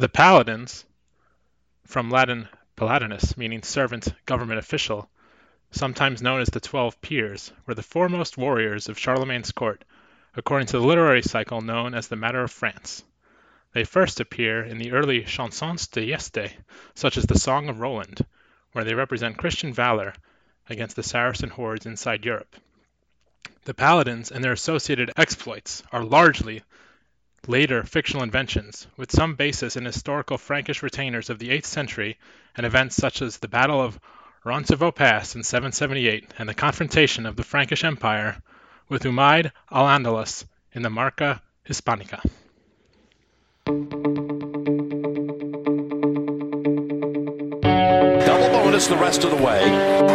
The paladins, from Latin paladinus, meaning servant, government official, sometimes known as the Twelve Peers, were the foremost warriors of Charlemagne's court, according to the literary cycle known as the Matter of France. They first appear in the early chansons de geste, such as the Song of Roland, where they represent Christian valor against the Saracen hordes inside Europe. The paladins and their associated exploits are largely later fictional inventions, with some basis in historical Frankish retainers of the 8th century and events such as the Battle of Roncevaux Pass in 778 and the confrontation of the Frankish Empire with Umayyad al-Andalus in the Marca Hispanica. Double bonus the rest of the way.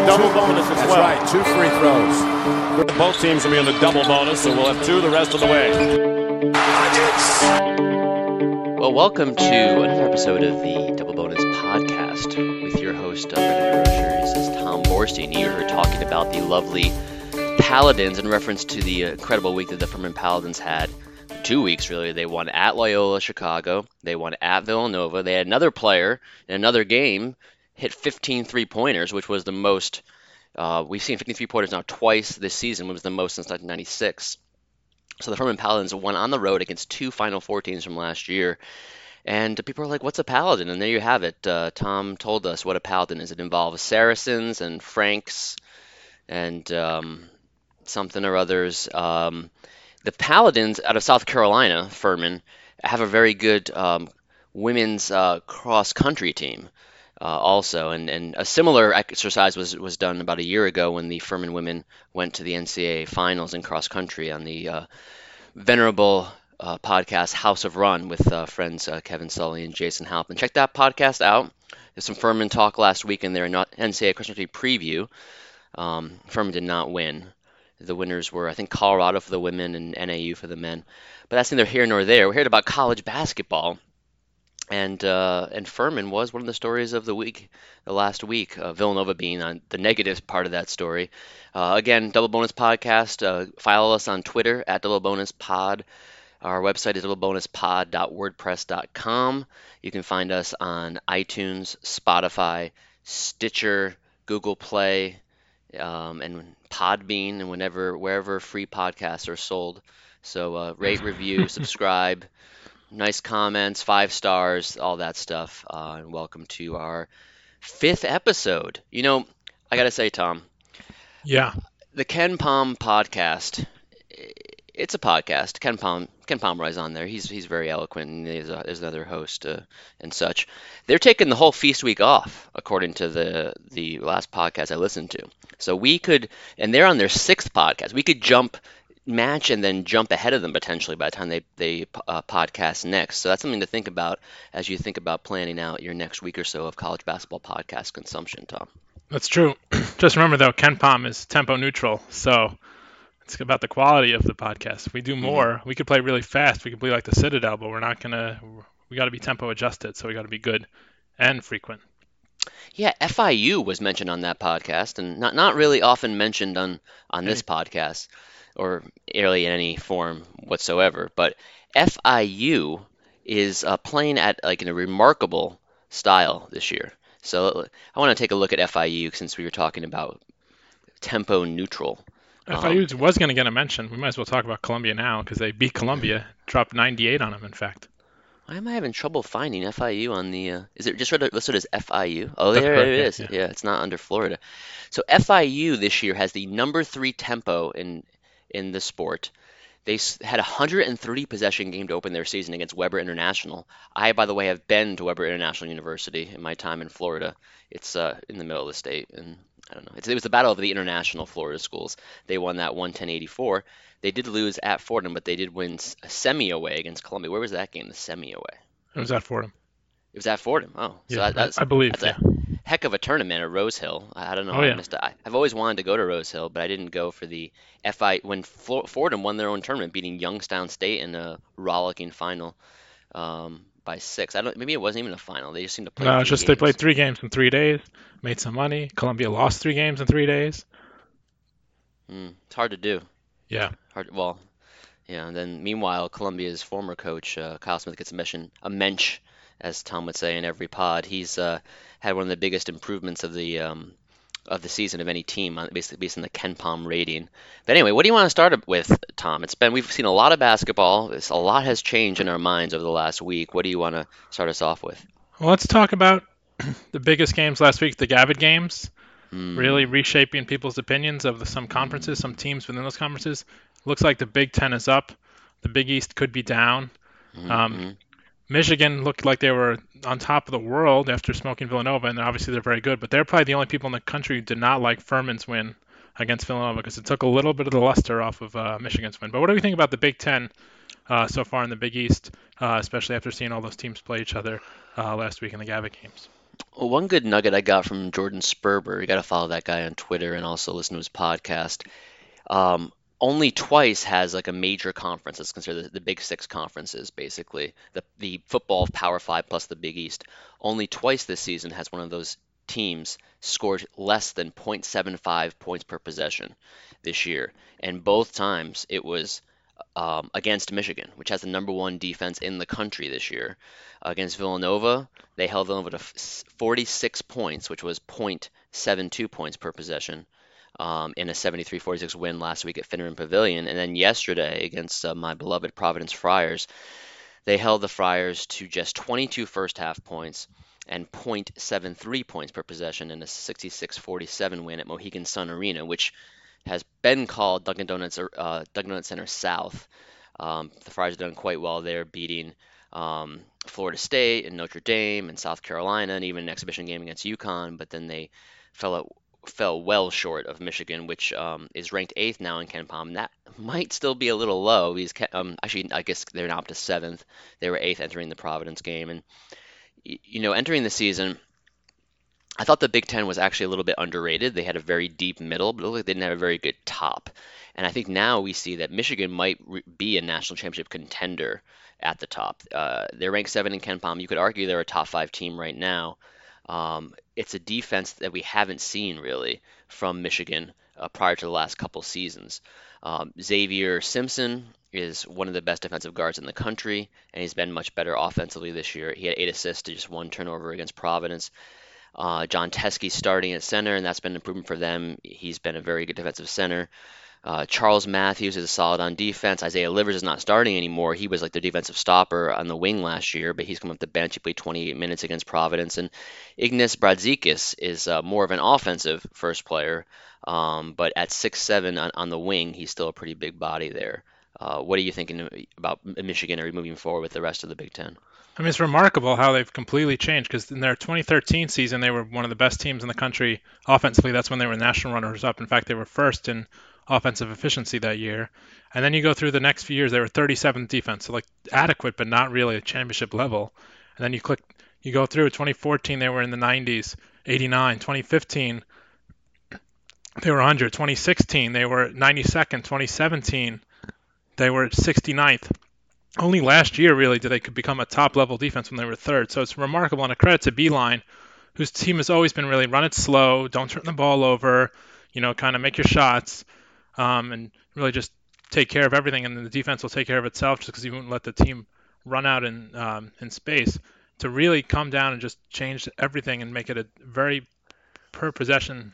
Double bonus as That's well. right, two free throws. Both teams will be on the double bonus, so we'll have two the rest of the way. Well, welcome to another episode of the Double Bonus Podcast with your host, Brendan Rocher. This is Tom Borstein. You heard talking about the lovely Paladins in reference to the incredible week that the Furman Paladins had. Two weeks, really. They won at Loyola Chicago. They won at Villanova. They had another player in another game hit 15 three pointers, which was the most. Uh, we've seen 53 pointers now twice this season, which was the most since 1996. So the Furman Paladins won on the road against two Final Four teams from last year. And people are like, what's a paladin? And there you have it. Uh, Tom told us what a paladin is. It involves Saracens and Franks and um, something or others. Um, the Paladins out of South Carolina, Furman, have a very good um, women's uh, cross country team. Uh, also, and, and a similar exercise was, was done about a year ago when the Furman women went to the NCAA finals in cross country on the uh, venerable uh, podcast House of Run with uh, friends uh, Kevin Sully and Jason Halpin. Check that podcast out. There's some Furman talk last week in their not NCAA cross country preview. Um, Furman did not win. The winners were, I think, Colorado for the women and NAU for the men. But that's neither here nor there. We're here about college basketball and uh, and Furman was one of the stories of the week, the last week. Uh, Villanova being on the negative part of that story. Uh, again, Double Bonus Podcast. Uh, follow us on Twitter at Double Bonus Pod. Our website is doublebonuspod.wordpress.com. You can find us on iTunes, Spotify, Stitcher, Google Play, um, and Podbean, and whenever wherever free podcasts are sold. So uh, rate, review, subscribe nice comments, five stars, all that stuff. Uh, and welcome to our fifth episode. You know, I gotta say, Tom, Yeah. the KenPom podcast. It's a podcast. KenPom, Ken Pomeroy's on there. He's he's very eloquent, and there's, a, there's another host uh, and such. They're taking the whole feast week off, according to the the last podcast I listened to. So we could, and they're on their sixth podcast. We could jump match and then jump ahead of them potentially by the time they they uh, podcast next. So that's something to think about as you think about planning out your next week or so of college basketball podcast consumption, Tom. That's true. Just remember though, KenPom is tempo neutral, so it's about the quality of the podcast. If we do more, we could play really fast. We could play like the Citadel, but we're not gonna. We got to be tempo adjusted, so we got to be good and frequent. Yeah, FIU was mentioned on that podcast, and not not really often mentioned on on this podcast, or really in any form whatsoever. But FIU is uh, playing at like in a remarkable style this year. So I want to take a look at FIU since we were talking about tempo neutral. FIU was going to get a mention. We might as well talk about Columbia now because they beat Columbia, dropped 98 on them, in fact. Why am I having trouble finding FIU on the? Uh, is it just read- listed as FIU? Oh, That's there correct, it yeah, yeah. Yeah, it's not under Florida. So FIU this year has the number three tempo in in the sport. They had a 130 possession game to open their season against Webber International. I, by the way, have been to Webber International University in my time in Florida. It's uh, in the middle of the state, and I don't know. It's, it was the battle of the international Florida schools. They won that 110-84. They did lose at Fordham, but they did win a semi away against Columbia. Where was that game? The semi away. It was at Fordham. It was at Fordham. Oh, so Yeah, that, that's I believe, that's yeah. a heck of a tournament at Rose Hill. I, I don't know. Oh, I yeah. I, I've always wanted to go to Rose Hill, but I didn't go for the FI when Flo- Fordham won their own tournament, beating Youngstown State in a rollicking final um, by six. I don't. Maybe it wasn't even a final. They just seemed to play. No, it's just they played three games in three days, made some money. Columbia lost three games in three days. Mm, it's hard to do. Yeah. Hard. Well, yeah. And then meanwhile, Columbia's former coach uh, Kyle Smith gets a mention, a mensch, as Tom would say in every pod. He's uh, had one of the biggest improvements of the um, of the season of any team, basically based on the KenPom rating. But anyway, what do you want to start with, Tom? It's been we've seen a lot of basketball. It's, a lot has changed in our minds over the last week. What do you want to start us off with? Well, let's talk about the biggest games last week, the Gavitt games. Mm. Really reshaping people's opinions of the, some conferences, some teams within those conferences. Looks like the Big Ten is up. The Big East could be down. Mm-hmm. Um, Michigan looked like they were on top of the world after smoking Villanova, and obviously they're very good. But they're probably the only people in the country who did not like Furman's win against Villanova because it took a little bit of the luster off of uh, Michigan's win. But what do we think about the Big Ten uh, so far in the Big East, uh, especially after seeing all those teams play each other uh, last week in the Gavitt games? Well, one good nugget I got from Jordan Sperber, you got to follow that guy on Twitter and also listen to his podcast. Um, only twice has like a major conference that's considered the, the Big Six conferences, basically the the football Power Five plus the Big East. Only twice this season has one of those teams scored less than 0.75 points per possession this year, and both times it was um, against Michigan, which has the number one defense in the country this year. Against Villanova, they held Villanova to 46 points, which was 0.72 points per possession um, in a 73-46 win last week at Finneran Pavilion, and then yesterday against uh, my beloved Providence Friars, they held the Friars to just 22 first half points and 0.73 points per possession in a 66-47 win at Mohegan Sun Arena, which has been called Dunkin' Donuts uh, Dunkin' Donuts Center South. Um, the Friars have done quite well there, beating um, Florida State and Notre Dame and South Carolina, and even an exhibition game against UConn. But then they fell out fell well short of Michigan, which um, is ranked eighth now in KenPom. And that might still be a little low. Because um, actually, I guess they're now up to seventh. They were eighth entering the Providence game, and you know, entering the season, I thought the Big Ten was actually a little bit underrated. They had a very deep middle, but like they didn't have a very good top. And I think now we see that Michigan might re- be a national championship contender at the top. Uh, they're ranked seven in KenPom. You could argue they're a top five team right now. Um, it's a defense that we haven't seen really from Michigan uh, prior to the last couple seasons. Um, Xavier Simpson is one of the best defensive guards in the country, and he's been much better offensively this year. He had eight assists to just one turnover against Providence. Uh, Jon Teske starting at center, and that's been an improvement for them. He's been a very good defensive center. Uh, Charles Matthews is solid on defense. Isaiah Livers is not starting anymore. He was like the defensive stopper on the wing last year, but he's come up the bench. He played 28 minutes against Providence. And Ignas Brazdeikis is uh, more of an offensive first player, um, but at 6'7 on, on the wing, he's still a pretty big body there. Uh, what are you thinking about Michigan or moving forward with the rest of the Big Ten? I mean, it's remarkable how they've completely changed because in their 2013 season, they were one of the best teams in the country offensively. That's when they were national runners up. In fact, they were first in offensive efficiency that year. And then you go through the next few years, they were 37th defense, so like adequate, but not really a championship level. And then you click, you go through 2014, they were in the 90s, 89, 2015, they were 100, 2016, they were 92nd, 2017, they were 69th. Only last year, really, did they could become a top level defense when they were third. So it's remarkable, and a credit to Beilein, whose team has always been really run it slow, don't turn the ball over, you know, kind of make your shots um, and really just take care of everything, and then the defense will take care of itself just because you won't let the team run out in um, in space. To really come down and just change everything and make it a very per possession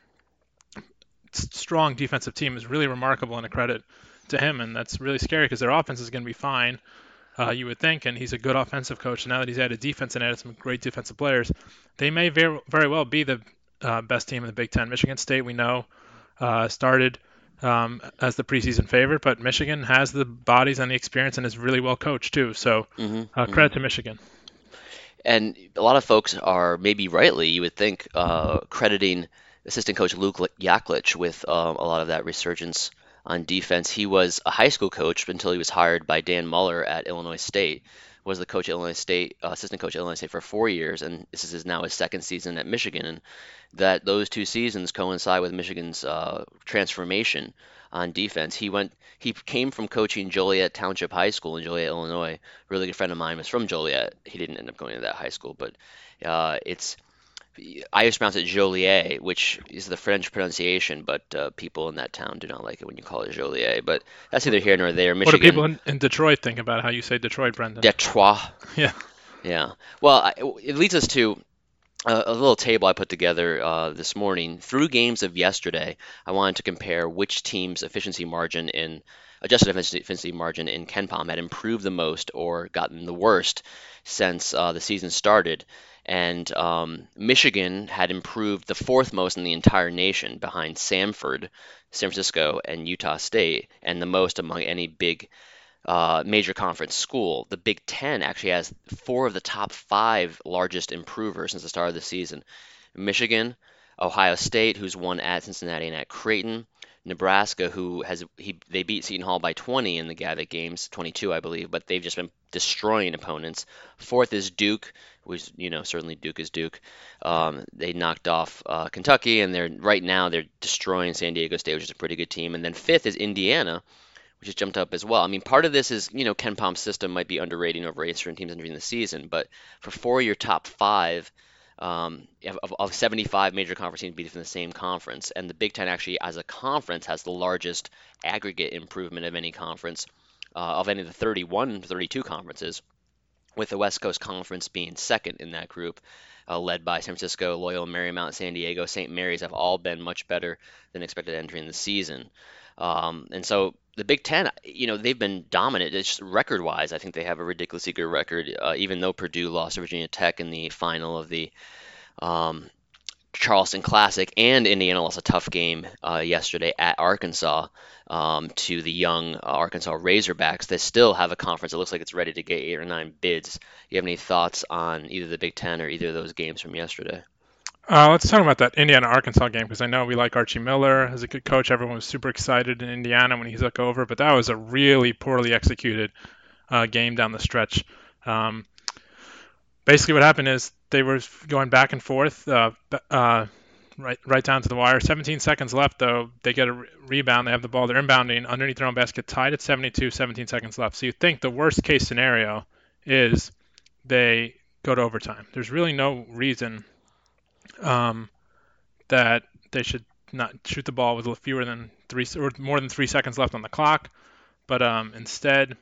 strong defensive team is really remarkable and a credit to him. And that's really scary because their offense is going to be fine, uh, you would think. And he's a good offensive coach. And now that he's added defense and added some great defensive players, they may very, very well be the uh, best team in the Big Ten. Michigan State, we know, uh, started um, as the preseason favorite, but Michigan has the bodies and the experience and is really well coached too. So mm-hmm, uh, credit mm-hmm. to Michigan. And a lot of folks are maybe rightly, you would think, uh, crediting assistant coach Luke Yaklich with um, a lot of that resurgence on defense. He was a high school coach until he was hired by Dan Muller at Illinois State. Was the coach at Illinois State, uh, assistant coach at Illinois State for four years, and this is now his second season at Michigan. And that those two seasons coincide with Michigan's uh, transformation on defense. He went he came from coaching Joliet Township High School in Joliet, Illinois. A really good friend of mine was from Joliet. He didn't end up going to that high school, but uh, it's I used to pronounce it Joliet, which is the French pronunciation, but uh, people in that town do not like it when you call it Joliet. But that's neither here nor there. Michigan. What do people in, in Detroit think about how you say Detroit, Brendan? Detroit. Yeah. Yeah. Well, I, it leads us to a, a little table I put together uh, this morning. Through games of yesterday, I wanted to compare which team's efficiency margin in adjusted efficiency margin in KenPom had improved the most or gotten the worst since uh, the season started. And um, Michigan had improved the fourth most in the entire nation behind Samford, San Francisco, and Utah State, and the most among any big uh, major conference school. The Big Ten actually has four of the top five largest improvers since the start of the season. Michigan, Ohio State, who's won at Cincinnati and at Creighton, Nebraska, who has he they beat Seton Hall by 20 in the Gavitt games, 22 I believe, but they've just been destroying opponents. Fourth is Duke, which you know certainly Duke is Duke. Um, they knocked off uh, Kentucky, and they're right now they're destroying San Diego State, which is a pretty good team. And then fifth is Indiana, which has jumped up as well. I mean, part of this is, you know, KenPom's system might be underrating over certain teams entering the season, but for four of your top five, um, of, of 75 major conference teams be from the same conference, and the Big Ten actually, as a conference, has the largest aggregate improvement of any conference, uh, of any of the 31, 32 conferences, with the West Coast Conference being second in that group. Uh, led by San Francisco, Loyola Marymount, San Diego, St. Mary's have all been much better than expected entering the season. Um, and so the Big Ten, you know, they've been dominant. It's record-wise, I think they have a ridiculously good record. Uh, even though Purdue lost to Virginia Tech in the final of the um, Charleston Classic, and Indiana lost a tough game uh, yesterday at Arkansas um, to the young uh, Arkansas Razorbacks. They still have a conference. It looks like it's ready to get eight or nine bids. You have any thoughts on either the Big Ten or either of those games from yesterday? Uh, let's talk about that Indiana Arkansas game because I know we like Archie Miller as a good coach. Everyone was super excited in Indiana when he took over, but that was a really poorly executed uh, game down the stretch. Um, basically, what happened is they were going back and forth, uh, uh, right right down to the wire. 17 seconds left, though. They get a re- rebound. They have the ball. They're inbounding underneath their own basket, tied at 72. 17 seconds left. So you think the worst case scenario is they go to overtime. There's really no reason um, that they should not shoot the ball with fewer than three or more than three seconds left on the clock. But um, instead,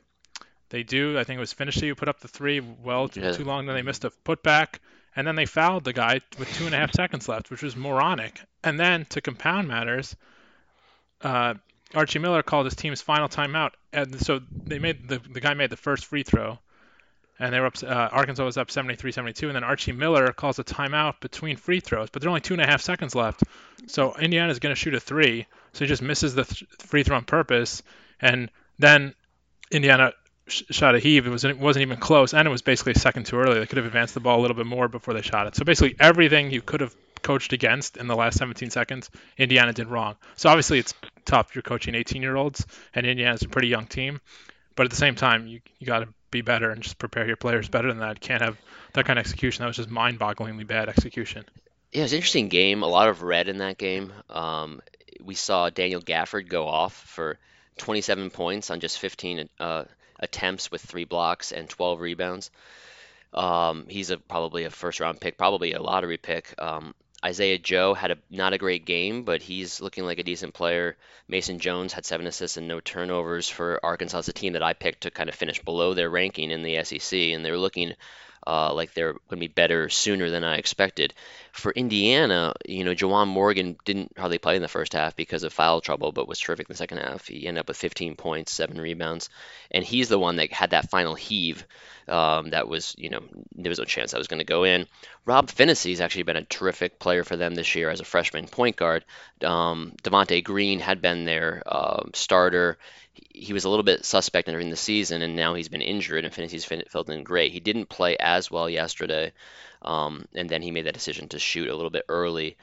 they do. I think it was Phinisee who put up the three well too, yeah. too long. Then they missed a putback, and then they fouled the guy with two and a half seconds left, which was moronic. And then to compound matters, uh, Archie Miller called his team's final timeout, and so they made the the guy made the first free throw, and they were up. Uh, Arkansas was up 73-72, and then Archie Miller calls a timeout between free throws, but there are only two and a half seconds left. So Indiana is going to shoot a three, so he just misses the th- free throw on purpose, and then Indiana shot a heave. It was it wasn't even close, and it was basically a second too early. They could have advanced the ball a little bit more before they shot it. So basically everything you could have coached against in the last 17 seconds, Indiana did wrong. So obviously it's tough. You're coaching 18 year olds, and Indiana's a pretty young team, but at the same time you you got to be better and just prepare your players better than that. Can't have that kind of execution. That was just mind-bogglingly bad execution. Yeah, it was an interesting game. A lot of red in that game. Um, we saw Daniel Gafford go off for 27 points on just 15 uh, attempts with three blocks and 12 rebounds. Um, he's a probably a first round pick, probably a lottery pick. Um, Isaiah Joe had a not a great game, but he's looking like a decent player. Mason Jones had seven assists and no turnovers for Arkansas. It's a team that I picked to kind of finish below their ranking in the SEC, and they're looking uh, like they're going to be better sooner than I expected. For Indiana, you know, Juwan Morgan didn't hardly play in the first half because of foul trouble, but was terrific in the second half. He ended up with 15 points, seven rebounds, and he's the one that had that final heave um, that was, you know, there was no chance that was going to go in. Rob has actually been a terrific player for them this year as a freshman point guard. Um, Devonte Green had been their uh, starter. He was a little bit suspect during the season, and now he's been injured, and Phinisee's filled in great. He didn't play as well yesterday, um, and then he made that decision to shoot a little bit early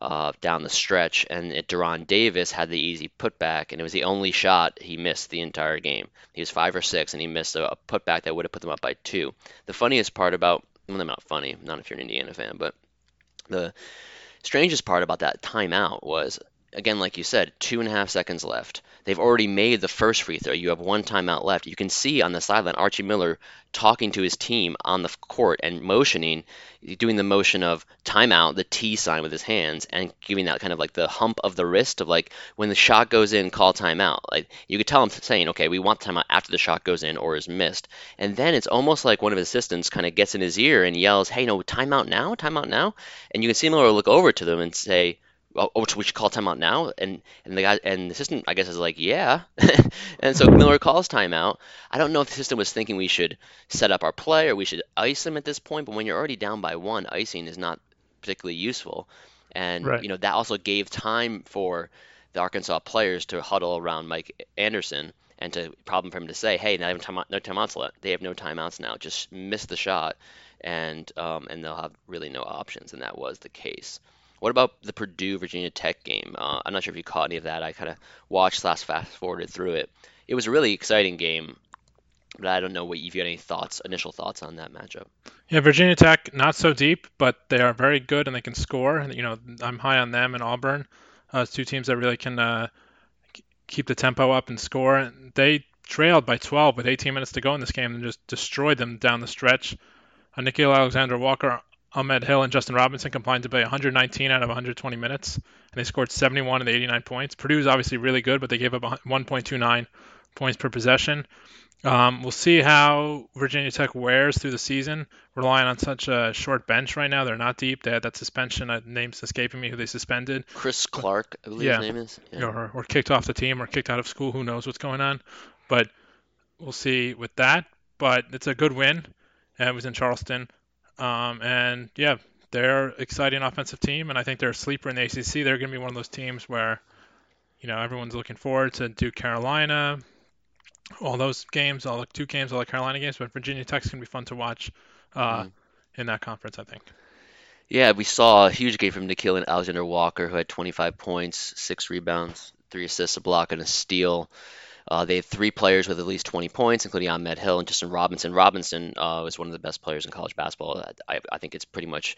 uh, down the stretch, and it, De'Ron Davis had the easy putback, and it was the only shot he missed the entire game. He was five or six, and he missed a, a putback that would have put them up by two. The funniest part about, well, they're not funny, not if you're an Indiana fan, but the strangest part about that timeout was again, like you said, two and a half seconds left. They've already made the first free throw. You have one timeout left. You can see on the sideline Archie Miller talking to his team on the court and motioning, doing the motion of timeout, the T sign with his hands, and giving that kind of like the hump of the wrist of like when the shot goes in, call timeout. Like you could tell him saying, okay, we want timeout after the shot goes in or is missed. And then it's almost like one of his assistants kind of gets in his ear and yells, hey, no, timeout now, timeout now. And you can see Miller look over to them and say, oh, oh, we should call timeout now. And and the guy and the assistant, I guess, is like, yeah. and so Miller calls timeout. I don't know if the system was thinking we should set up our play or we should ice them at this point. But when you're already down by one, icing is not particularly useful. And Right. you know that also gave time for the Arkansas players to huddle around Mike Anderson and to problem for him to say, hey, not even timeout, no timeouts left. They have no timeouts now. Just miss the shot, and um, and they'll have really no options. And that was the case. What about the Purdue Virginia Tech game? Uh, I'm not sure if you caught any of that. I kind of watched slash fast forwarded through it. It was a really exciting game, but I don't know what if you had any thoughts, initial thoughts on that matchup. Yeah, Virginia Tech not so deep, but they are very good and they can score. And you know, I'm high on them and Auburn. Uh, it's two teams that really can uh, keep the tempo up and score. They trailed by 12 with 18 minutes to go in this game and just destroyed them down the stretch. Uh, Nickeil Alexander Walker, Ahmed Hill, and Justin Robinson combined to play 119 out of 120 minutes, and they scored 71 of the 89 points. Purdue is obviously really good, but they gave up 1.29 points per possession. Um, we'll see how Virginia Tech wears through the season, relying on such a short bench right now. They're not deep. They had that suspension. Uh, name's escaping me who they suspended, Chris Clarke, I believe Yeah. his name is. Yeah. or, or kicked off the team, or kicked out of school. Who knows what's going on? But we'll see with that. But it's a good win. And it was in Charleston, um, and yeah, they're exciting offensive team, and I think they're a sleeper in the ACC. They're going to be one of those teams where, you know, everyone's looking forward to Duke, Carolina, all those games, all the two games, all the Carolina games. But Virginia Tech's going to be fun to watch uh, in that conference, I think. Yeah, we saw a huge game from Nickeil and Alexander Walker, who had 25 points, six rebounds, three assists, a block, and a steal. Uh, they had three players with at least 20 points, including Ahmed Hill and Justin Robinson. Robinson uh, was one of the best players in college basketball. I, I think it's pretty much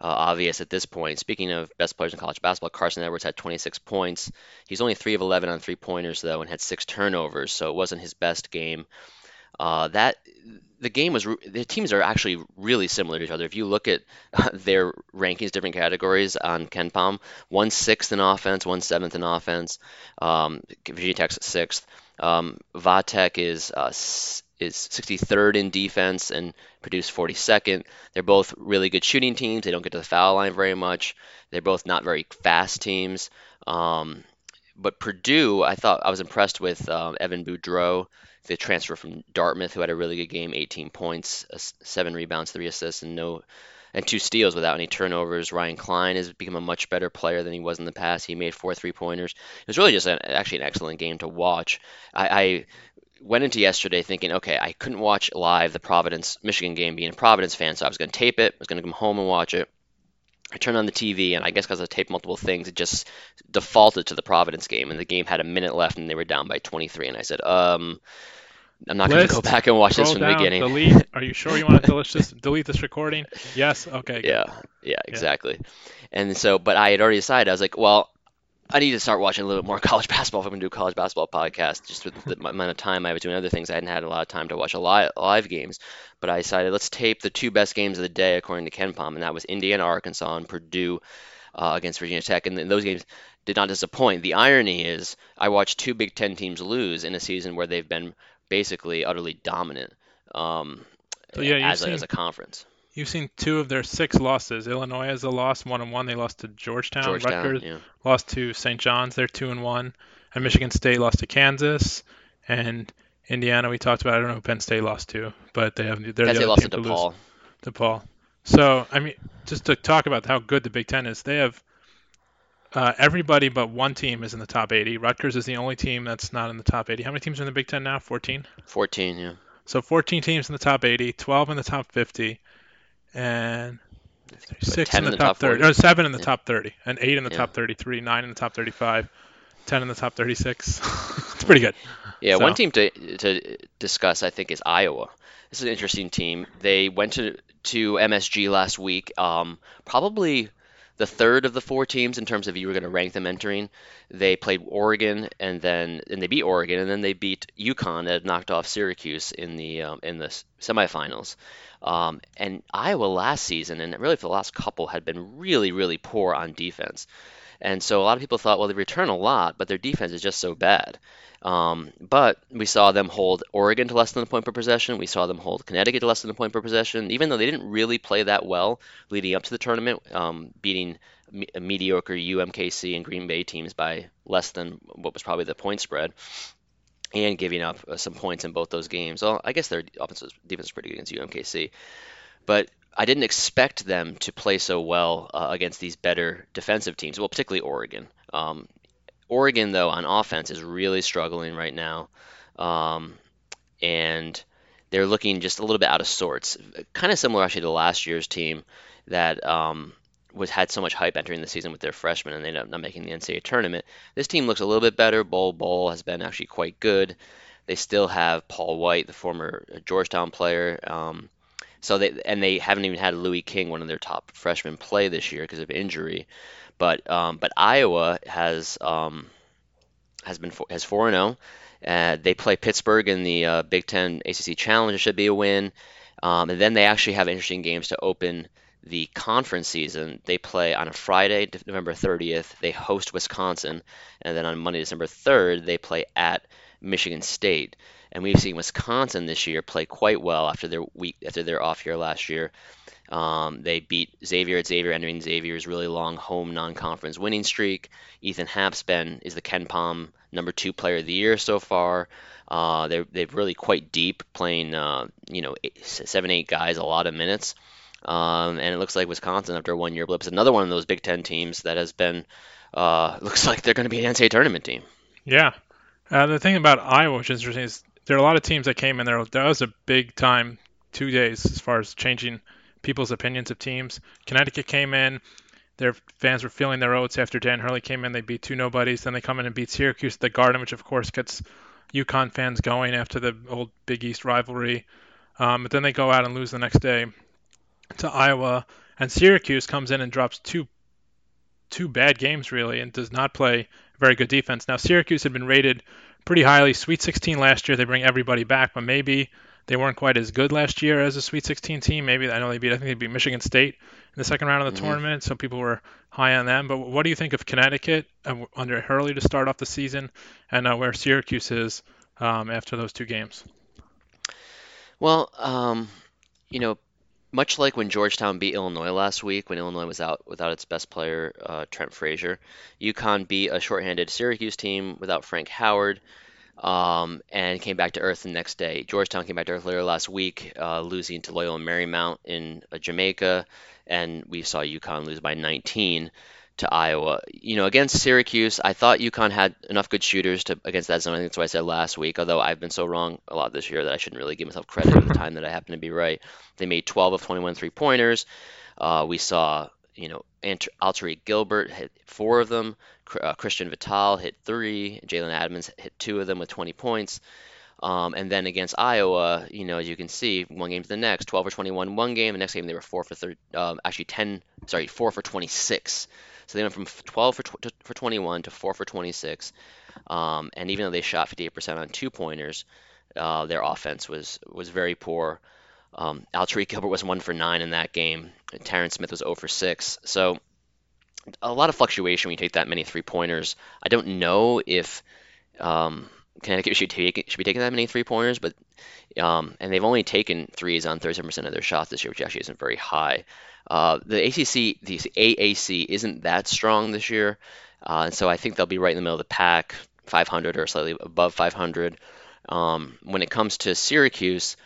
uh, obvious at this point. Speaking of best players in college basketball, Carson Edwards had 26 points. He's only 3 of 11 on three pointers, though, and had six turnovers, so it wasn't his best game. Uh, that the game was the teams are actually really similar to each other. If you look at their rankings, different categories on KenPom, one sixth in offense, one seventh in offense. Um, Virginia Tech's sixth. Um, Vatek is uh, is 63rd in defense and Purdue's 42nd. They're both really good shooting teams. They don't get to the foul line very much. They're both not very fast teams. Um, but Purdue, I thought I was impressed with um, Evan Boudreaux, the transfer from Dartmouth, who had a really good game, 18 points, seven rebounds, three assists, and no and two steals without any turnovers. Ryan Cline has become a much better player than he was in the past. He made four three pointers. It was really just an, actually an excellent game to watch. I, I went into yesterday thinking, okay, I couldn't watch live the Providence Michigan game, being a Providence fan, so I was going to tape it. I was going to come home and watch it. I turned on the TV, and I guess because I taped multiple things, it just defaulted to the Providence game, and the game had a minute left, and they were down by 23. And I said, um, I'm not going to go back and watch this from the beginning. delete. Are you sure you want to delete this, delete this recording? Yes. Okay. Yeah, yeah, exactly. And so, but I had already decided. I was like, well, I need to start watching a little bit more college basketball if I'm going to do a college basketball podcast. Just with the amount of time I was doing other things, I hadn't had a lot of time to watch a live, live games. But I decided let's tape the two best games of the day according to KenPom, and that was Indiana, Arkansas, and Purdue uh, against Virginia Tech. And then those games did not disappoint. The irony is, I watched two Big Ten teams lose in a season where they've been basically utterly dominant um, So, yeah, as, a, seen- as a conference. You've seen two of their six losses. Illinois has a loss, one and one. They lost to Georgetown. Georgetown, Rutgers yeah. lost to St. John's. They're two and one. And Michigan State lost to Kansas. And Indiana, we talked about. I don't know who Penn State lost to, but they have. They're the other lost to to lose. DePaul. DePaul. So I mean, just to talk about how good the Big Ten is, they have uh, everybody but one team is in the top 80. Rutgers is the only team that's not in the top 80. How many teams are in the Big Ten now? 14. 14, yeah. So 14 teams in the top 80, 12 in the top 50, and six 10 in the, top, 30, 40. or seven in the Yeah. top 30, and eight in the Yeah. top 33, nine in the top 35, 10 in the top 36. it's pretty good. Yeah, one team to to discuss, I think, is Iowa. This is an interesting team. They went to to MSG last week. Um, probably the third of the four teams in terms of you were going to rank them entering. They played Oregon and then and they beat Oregon and then they beat UConn that knocked off Syracuse in the um, in the semifinals. Um, and Iowa last season and really for the last couple had been really really poor on defense. And so a lot of people thought, well, they return a lot, but their defense is just so bad. Um, but we saw them hold Oregon to less than a point per possession. We saw them hold Connecticut to less than a point per possession, even though they didn't really play that well leading up to the tournament, um, beating me- mediocre UMKC and Green Bay teams by less than what was probably the point spread. And giving up uh, some points in both those games. Well, I guess their offensive defense is pretty good against UMKC, but I didn't expect them to play so well uh, against these better defensive teams. Well, particularly Oregon. Um, Oregon, though, on offense is really struggling right now. Um, and they're looking just a little bit out of sorts. Kind of similar, actually, to last year's team that um, was had so much hype entering the season with their freshmen, and they ended up not making the NCAA tournament. This team looks a little bit better. Bol Bol has been actually quite good. They still have Paul White, the former Georgetown player. Um, so they and they haven't even had Louis King, one of their top freshmen, play this year because of injury. But um, but Iowa has um, has been has four and zero. Oh. Uh, they play Pittsburgh in the uh, Big Ten ACC Challenge. It should be a win. Um, and then they actually have interesting games to open the conference season. They play on a Friday, November 30th. They host Wisconsin, and then on Monday, December 3rd, they play at Michigan State. And we've seen Wisconsin this year play quite well after their week after their off year last year. Um, they beat Xavier at Xavier, ending Xavier's really long home non-conference winning streak. Ethan Happ's is the KenPom number two player of the year so far. Uh, they're really quite deep, playing uh, you know eight, seven eight guys a lot of minutes. Um, and it looks like Wisconsin, after one year blip, is another one of those Big Ten teams that has been uh, looks like they're going to be an NCAA tournament team. Yeah. Uh, the thing about Iowa, which is interesting, is there are a lot of teams that came in there. That was a big time, two days as far as changing people's opinions of teams. Connecticut came in. Their fans were feeling their oats after Dan Hurley came in. They beat two nobodies. Then they come in and beat Syracuse at the Garden, which of course gets UConn fans going after the old Big East rivalry. Um, but then they go out and lose the next day to Iowa, and Syracuse comes in and drops two two bad games really, and does not play very good defense. Now Syracuse had been rated pretty highly, Sweet 16 last year. They bring everybody back, but maybe they weren't quite as good last year as a Sweet 16 team. Maybe I know they beat I think they beat Michigan State in the second round of the mm-hmm. tournament, so people were high on them. But what do you think of Connecticut uh, under Hurley to start off the season, and uh, where Syracuse is um, after those two games? Well, um, you know, much like when Georgetown beat Illinois last week, when Illinois was out without its best player, uh, Trent Frazier, UConn beat a shorthanded Syracuse team without Frank Howard um, and came back to earth the next day. Georgetown came back to earth later last week, uh, losing to Loyola Marymount in uh, Jamaica, and we saw UConn lose by 19 to Iowa. You know, against Syracuse, I thought UConn had enough good shooters to against that zone. I think that's what I said last week. Although I've been so wrong a lot this year that I shouldn't really give myself credit for the time that I happen to be right. They made 12 of 21 three pointers. Uh, we saw, you know, Alterique Gilbert hit four of them. Uh, Christian Vital hit three. Jalen Adams hit two of them with 20 points. Um, and then against Iowa, you know, as you can see, one game to the next, 12 for 21 one game. The next game they were four for thir- um, actually 10, sorry, four for 26. So they went from 12 for, tw- for 21 to 4 for 26. Um, and even though they shot 58% on two pointers, uh, their offense was was very poor. Um, Gilbert was 1 for 9 in that game. Terrence Smith was 0 for 6. So a lot of fluctuation when you take that many three pointers. I don't know if um, Connecticut should take should be taking that many three pointers, but um, and they've only taken threes on 37% of their shots this year, which actually isn't very high. Uh, the ACC, the AAC isn't that strong this year, uh, and so I think they'll be right in the middle of the pack, 500 or slightly above 500. Um, when it comes to Syracuse,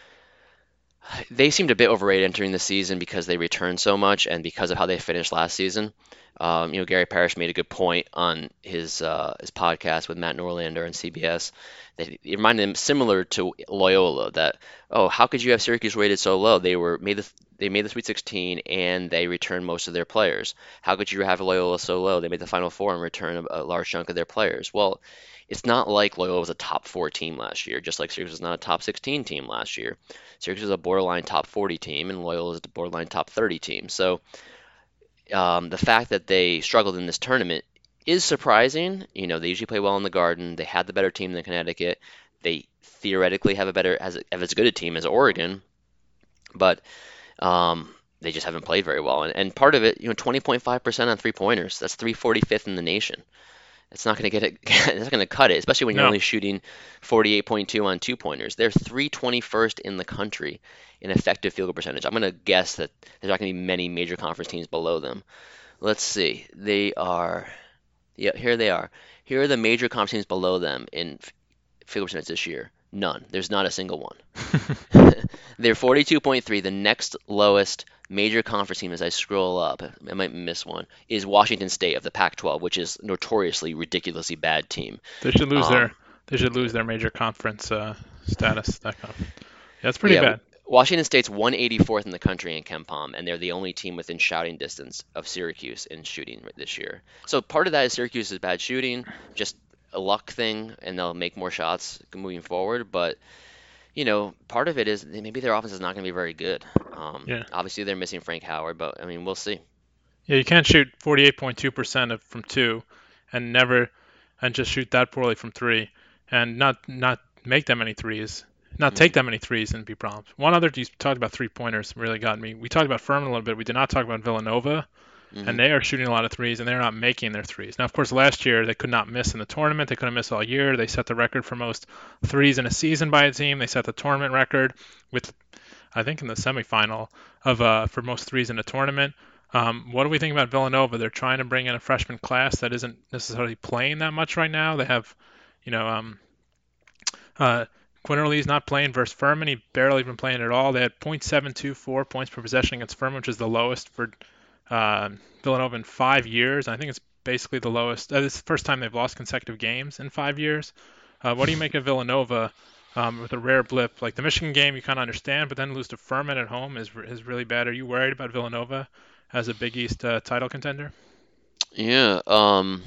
they seemed a bit overrated entering the season because they returned so much and because of how they finished last season. Um, you know, Gary Parrish made a good point on his uh, his podcast with Matt Norlander on CBS that reminded him similar to Loyola. That oh, how could you have Syracuse rated so low? They were made the they made the Sweet 16 and they returned most of their players. How could you have Loyola so low? They made the Final Four and returned a, a large chunk of their players. Well, it's not like Loyola was a top four team last year, just like Syracuse was not a top 16 team last year. Syracuse was a borderline top 40 team, and Loyola is a borderline top 30 team. So um, the fact that they struggled in this tournament is surprising. You know, they usually play well in the Garden. They had the better team than Connecticut. They theoretically have a better, as, have as good a team as Oregon, but um, they just haven't played very well. And, and part of it, you know, 20.5% on three pointers. That's 345th in the nation. It's not going to get it. It's not going to cut it, especially when you're No. only shooting 48.2 on two pointers. They're 321st in the country in effective field goal percentage. I'm going to guess that there's not going to be many major conference teams below them. Let's see. They are. Yeah, here they are. Here are the major conference teams below them in field goal percentage this year. None. There's not a single one. They're 42.3. The next lowest major conference team, as I scroll up, I might miss one, is Washington State of the Pac-12, which is notoriously ridiculously bad team. They should lose Um, their they should lose their major conference uh, status. That yeah, that's pretty Yeah, bad. Washington State's 184th in the country in KenPom, and they're the only team within shouting distance of Syracuse in shooting this year. So part of that is Syracuse is bad shooting, just a luck thing, and they'll make more shots moving forward. But you know, part of it is maybe their offense is not going to be very good. Um, Yeah. Obviously, they're missing Frank Howard, but I mean, we'll see. Yeah, you can't shoot 48.2% of from two, and never, and just shoot that poorly from three, and not not make that many threes, not take that many threes and be problems. One other you talked about three pointers really got me. We talked about Furman a little bit. We did not talk about Villanova, Mhm. and they are shooting a lot of threes, and they're not making their threes. Now, of course, last year they could not miss in the tournament. They couldn't miss all year. They set the record for most threes in a season by a team. They set the tournament record with, I think, in the semifinal of uh, for most threes in a tournament. Um, what do we think about Villanova? They're trying to bring in a freshman class that isn't necessarily playing that much right now. They have, you know, um, uh, Quinterly's not playing versus Furman. He barely been playing at all. They had .724 points per possession against Furman, which is the lowest for uh, Villanova in five years. I think it's basically the lowest. Uh, this is the first time they've lost consecutive games in five years. Uh, what do you make of Villanova um, with a rare blip? Like the Michigan game, you kind of understand, but then lose to Furman at home is is really bad. Are you worried about Villanova as a Big East uh, title contender? Yeah, um,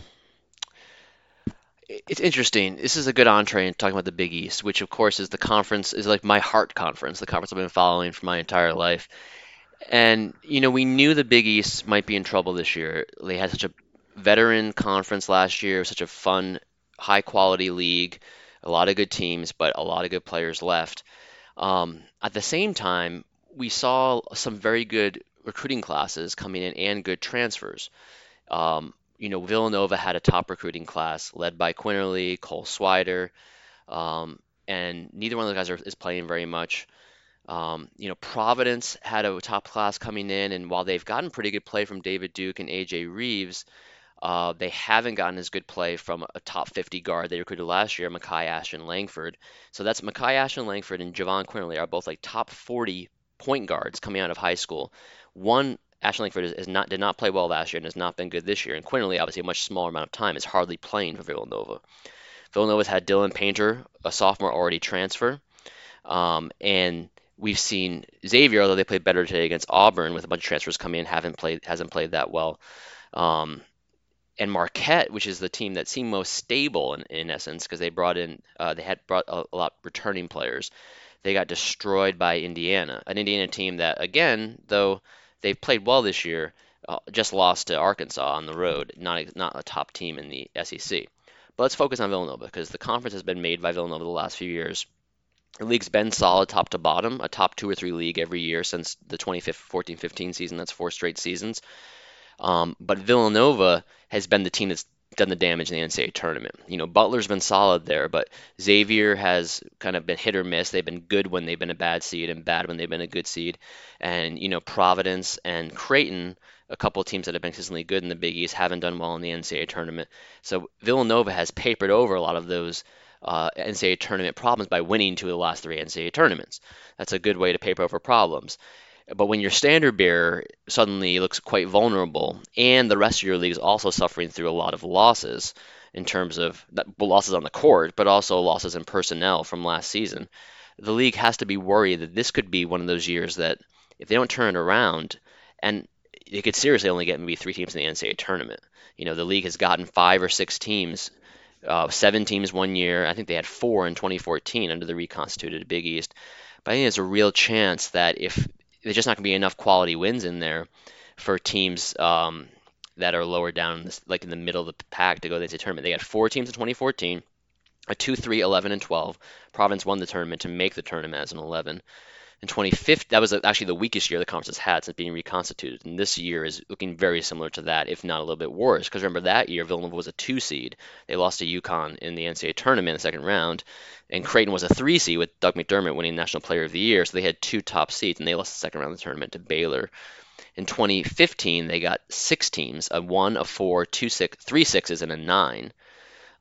it's interesting. This is a good entree in talking about the Big East, which of course is the conference, is like my heart conference, the conference I've been following for my entire life. And, you know, we knew the Big East might be in trouble this year. They had such a veteran conference last year, such a fun, high quality league, a lot of good teams, but a lot of good players left. Um, at the same time, we saw some very good recruiting classes coming in and good transfers. Um, you know, Villanova had a top recruiting class led by Quinterly, Cole Swider, um, and neither one of those guys are, is playing very much. Um, you know, Providence had a top class coming in, and while they've gotten pretty good play from David Duke and AJ Reeves, uh, they haven't gotten as good play from a top 50 guard they recruited last year, Makai Ashton Langford. So that's Makai Ashton Langford and Javon Quinterly are both like top 40 point guards coming out of high school. One Ashton Langford is, is not did not play well last year and has not been good this year. And Quinterly, obviously a much smaller amount of time, is hardly playing for Villanova. Villanova's had Dylan Painter, a sophomore, already transfer, um, and we've seen Xavier, although they played better today against Auburn with a bunch of transfers coming in, haven't played hasn't played that well. Um, and Marquette, which is the team that seemed most stable in, in essence, because they brought in uh, they had brought a, a lot returning players. They got destroyed by Indiana, an Indiana team that, again, though they've played well this year, uh, just lost to Arkansas on the road, not not a top team in the SEC. But let's focus on Villanova because the conference has been made by Villanova the last few years. The league's been solid top to bottom, a top two or three league every year since the 2014-15 season. That's four straight seasons. Um, but Villanova has been the team that's done the damage in the NCAA tournament. You know, Butler's been solid there, but Xavier has kind of been hit or miss. They've been good when they've been a bad seed and bad when they've been a good seed. And, you know, Providence and Creighton, a couple of teams that have been consistently good in the Big East, haven't done well in the NCAA tournament. So Villanova has papered over a lot of those uh, NCAA tournament problems by winning two of the last three NCAA tournaments. That's a good way to paper over problems. But when your standard bearer suddenly looks quite vulnerable, and the rest of your league is also suffering through a lot of losses in terms of losses on the court, but also losses in personnel from last season, the league has to be worried that this could be one of those years that if they don't turn it around, and they could seriously only get maybe three teams in the NCAA tournament. You know, the league has gotten five or six teams, uh, seven teams one year. I think they had four in 2014 under the reconstituted Big East. But I think there's a real chance that if there's just not going to be enough quality wins in there for teams um, that are lower down, like in the middle of the pack, to go to the tournament. They had four teams in 2014, a 2, 3, 11, and 12. Providence won the tournament to make the tournament as an 11. In 2015, that was actually the weakest year the conference has had since being reconstituted. And this year is looking very similar to that, if not a little bit worse. Because remember, that year, Villanova was a two seed. They lost to UConn in the NCAA tournament in the second round. And Creighton was a three seed with Doug McDermott winning National Player of the Year. So they had two top seeds, and they lost the second round of the tournament to Baylor. In 2015, they got six teams a one, a four, two, six, three sixes, and a nine.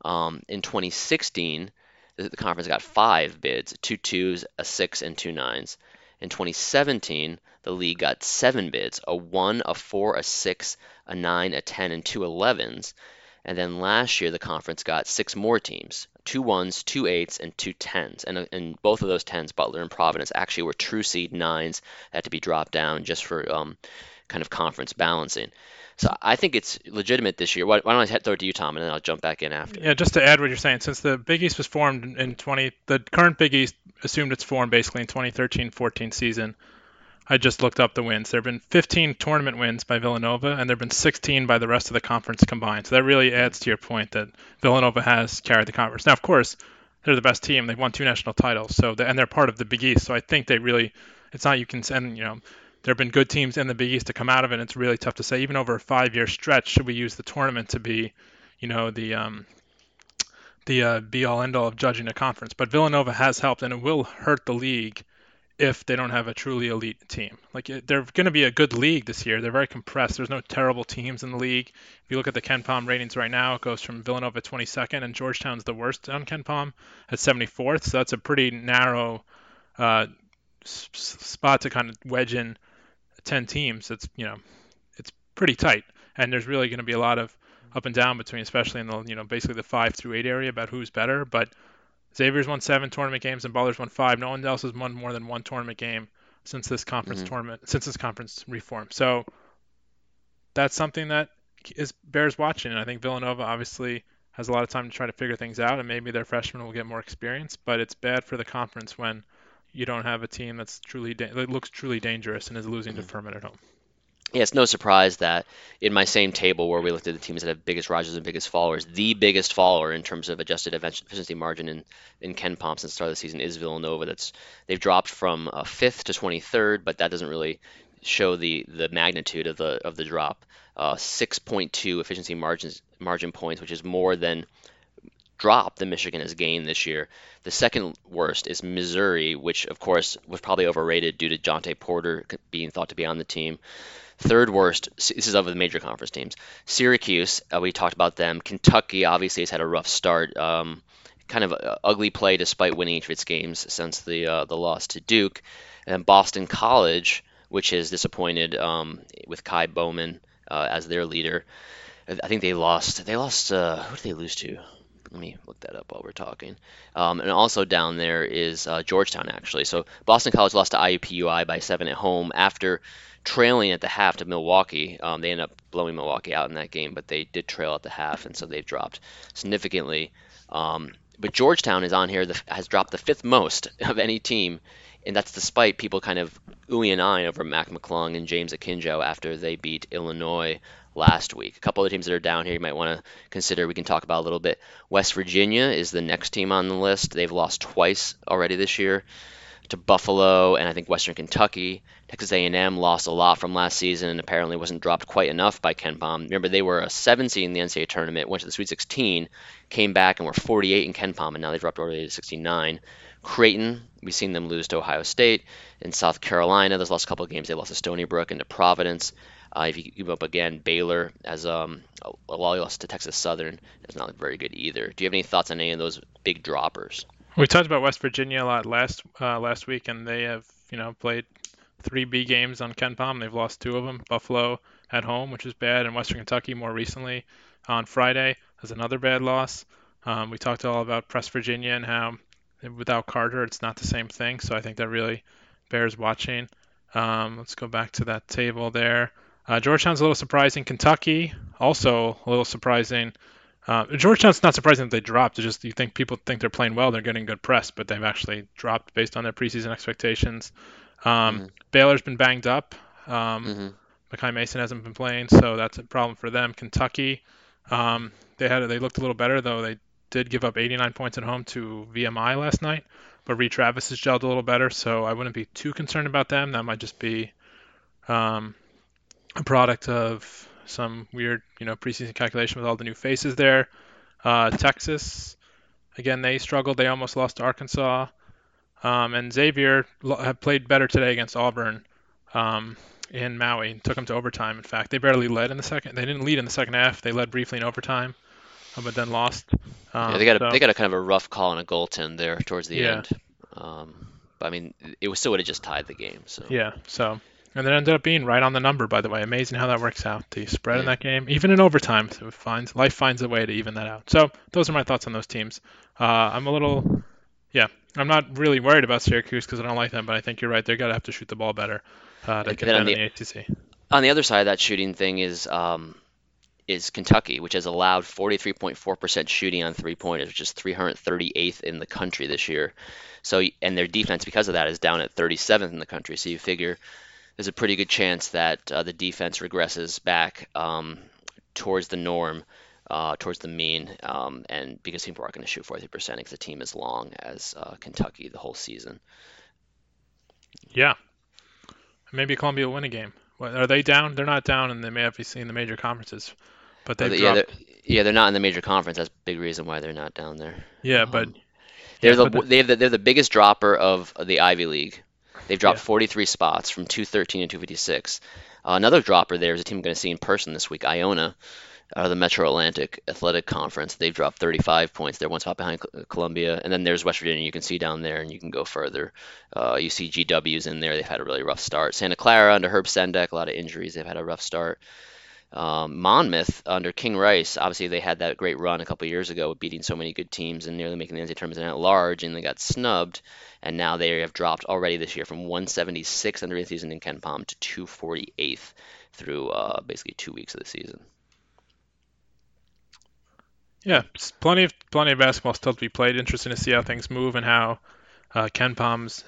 Um, in 2016, the, the conference got five bids two twos, a six, and two nines. In 2017, the league got seven bids a one, a four, a six, a nine, a 10, and two 11s. And then last year, the conference got six more teams two ones, two eights, and two tens. And, and both of those tens, Butler and Providence, actually were true seed nines that had to be dropped down just for um, kind of conference balancing. So I think it's legitimate this year. Why, why don't I throw it to you, Tom, and then I'll jump back in after. Yeah, just to add what you're saying, since the Big East was formed in 20, the current Big East assumed its form basically in 2013-14 season. I just looked up the wins. There have been 15 tournament wins by Villanova, and there have been 16 by the rest of the conference combined. So that really adds to your point that Villanova has carried the conference. Now, of course, they're the best team. They've won two national titles, so and they're part of the Big East. So I think they really, it's not you can send, you know, there have been good teams in the Big East to come out of it. And it's really tough to say, even over a five-year stretch, should we use the tournament to be, you know, the um, the uh, be-all end-all of judging a conference. But Villanova has helped, and it will hurt the league if they don't have a truly elite team. Like they're going to be a good league this year. They're very compressed. There's no terrible teams in the league. If you look at the KenPom ratings right now, it goes from Villanova 22nd, and Georgetown's the worst on KenPom at 74th. So that's a pretty narrow uh, spot to kind of wedge in 10 teams, it's you know it's pretty tight, and there's really going to be a lot of up and down between, especially in the you know basically the five through eight area about who's better. But Xavier's won seven tournament games and Butler's won five. No one else has won more than one tournament game since this conference mm-hmm. tournament since this conference reform. So that's something that is bears watching. And I think Villanova obviously has a lot of time to try to figure things out, and maybe their freshmen will get more experience. But it's bad for the conference when you don't have a team that's truly da- that looks truly dangerous and is losing mm-hmm. to Furman at home. Yeah, it's no surprise that in my same table where we looked at the teams that have biggest rises and biggest followers, the biggest follower in terms of adjusted efficiency margin in, in KenPom since the start of the season is Villanova. That's they've dropped from uh, fifth to 23rd, but that doesn't really show the the magnitude of the of the drop. Uh, 6.2 efficiency margins margin points, which is more than drop that Michigan has gained this year. The second worst is Missouri, which of course was probably overrated due to Jontay Porter being thought to be on the team. Third worst, this is of the major conference teams. Syracuse, uh, we talked about them. Kentucky obviously has had a rough start. Um, kind of ugly play despite winning each of its games since the uh, the loss to Duke. And Boston College, which is disappointed um, with Ky Bowman uh, as their leader. I think they lost. They lost. Uh, who did they lose to? Let me look that up while we're talking. Um, and also down there is uh, Georgetown, actually. So Boston College lost to IUPUI by seven at home after trailing at the half to Milwaukee. Um, they end up blowing Milwaukee out in that game, but they did trail at the half, and so they've dropped significantly. Um, but Georgetown is on here, the, has dropped the fifth most of any team, and that's despite people kind of oohing and eyeing over Mac McClung and James Akinjo after they beat Illinois last week. A couple of teams that are down here you might want to consider. We can talk about a little bit. West Virginia is the next team on the list. They've lost twice already this year to Buffalo and I think Western Kentucky. Texas A&M lost a lot from last season and apparently wasn't dropped quite enough by KenPom. Remember, they were a 7 seed in the NCAA tournament, went to the Sweet 16, came back and were 48 in KenPom, and now they've dropped already to 69. Creighton, we've seen them lose to Ohio State. In South Carolina, those last couple of games, they lost to Stony Brook and to Providence. Uh, if you give up again, Baylor as um, a loss to Texas Southern is not very good either. Do you have any thoughts on any of those big droppers? We talked about West Virginia a lot last uh, last week, and they have you know played three B games on KenPom. They've lost two of them. Buffalo at home, which is bad, and Western Kentucky more recently on Friday has another bad loss. Um, we talked all about Press Virginia and how without Carter, it's not the same thing. So I think that really bears watching. Um, let's go back to that table there. Uh, Georgetown's a little surprising. Kentucky also a little surprising. Uh, Georgetown's not surprising that they dropped. It's just you think people think they're playing well, they're getting good press, but they've actually dropped based on their preseason expectations. Um, mm-hmm. Baylor's been banged up. Um, mm-hmm. Mason hasn't been playing, so that's a problem for them. Kentucky, um, they had they looked a little better though. They did give up 89 points at home to VMI last night, but Reid Travis has gelled a little better, so I wouldn't be too concerned about them. That might just be um, a product of some weird, you know, preseason calculation with all the new faces there. Uh, Texas, again, they struggled. They almost lost to Arkansas. Um, and Xavier played better today against Auburn um, in Maui. Took them to overtime. In fact, they barely led in the second. They didn't lead in the second half. They led briefly in overtime, uh, but then lost. Um, yeah, they got a, so, they got a kind of a rough call on a goaltend there towards the yeah. end. Um, but I mean, it was still would have just tied the game. So yeah. So and it ended up being right on the number, by the way. Amazing how that works out. The spread in that game, even in overtime, so finds life finds a way to even that out. So those are my thoughts on those teams. Uh, I'm a little, yeah, I'm not really worried about Syracuse because I don't like them, but I think you're right. They're gonna have to shoot the ball better uh, to contend in the, the ACC. On the other side of that shooting thing is um, is Kentucky, which has allowed 43.4% shooting on three pointers, which is 338th in the country this year. So, and their defense because of that is down at 37th in the country. So you figure there's a pretty good chance that uh, the defense regresses back um, towards the norm, uh, towards the mean, um, and because people aren't going to shoot 40% because the team is long as uh, Kentucky the whole season. Yeah, maybe Columbia will win a game. What, are they down? They're not down, and they may have seen the major conferences, but they yeah, they're, yeah, they're not in the major conference. That's a big reason why they're not down there. Yeah, um, but they're yeah, the, but they're, the, they're the biggest dropper of the Ivy League. They've dropped yeah. 43 spots from 213 to 256. Uh, another dropper there is a team I'm going to see in person this week, Iona, of the Metro Atlantic Athletic Conference. They've dropped 35 points. They're one spot behind Columbia. And then there's West Virginia. You can see down there, and you can go further. Uh, you see GW's in there. They've had a really rough start. Santa Clara under Herb Sendek, a lot of injuries. They've had a rough start. Um, Monmouth under King Rice, obviously they had that great run a couple years ago, beating so many good teams and nearly making the NCAA tournament at large, and they got snubbed, and now they have dropped already this year from 176 under the season in KenPom to 248th through uh, basically two weeks of the season. Yeah, plenty of plenty of basketball still to be played. Interesting to see how things move and how uh, KenPom's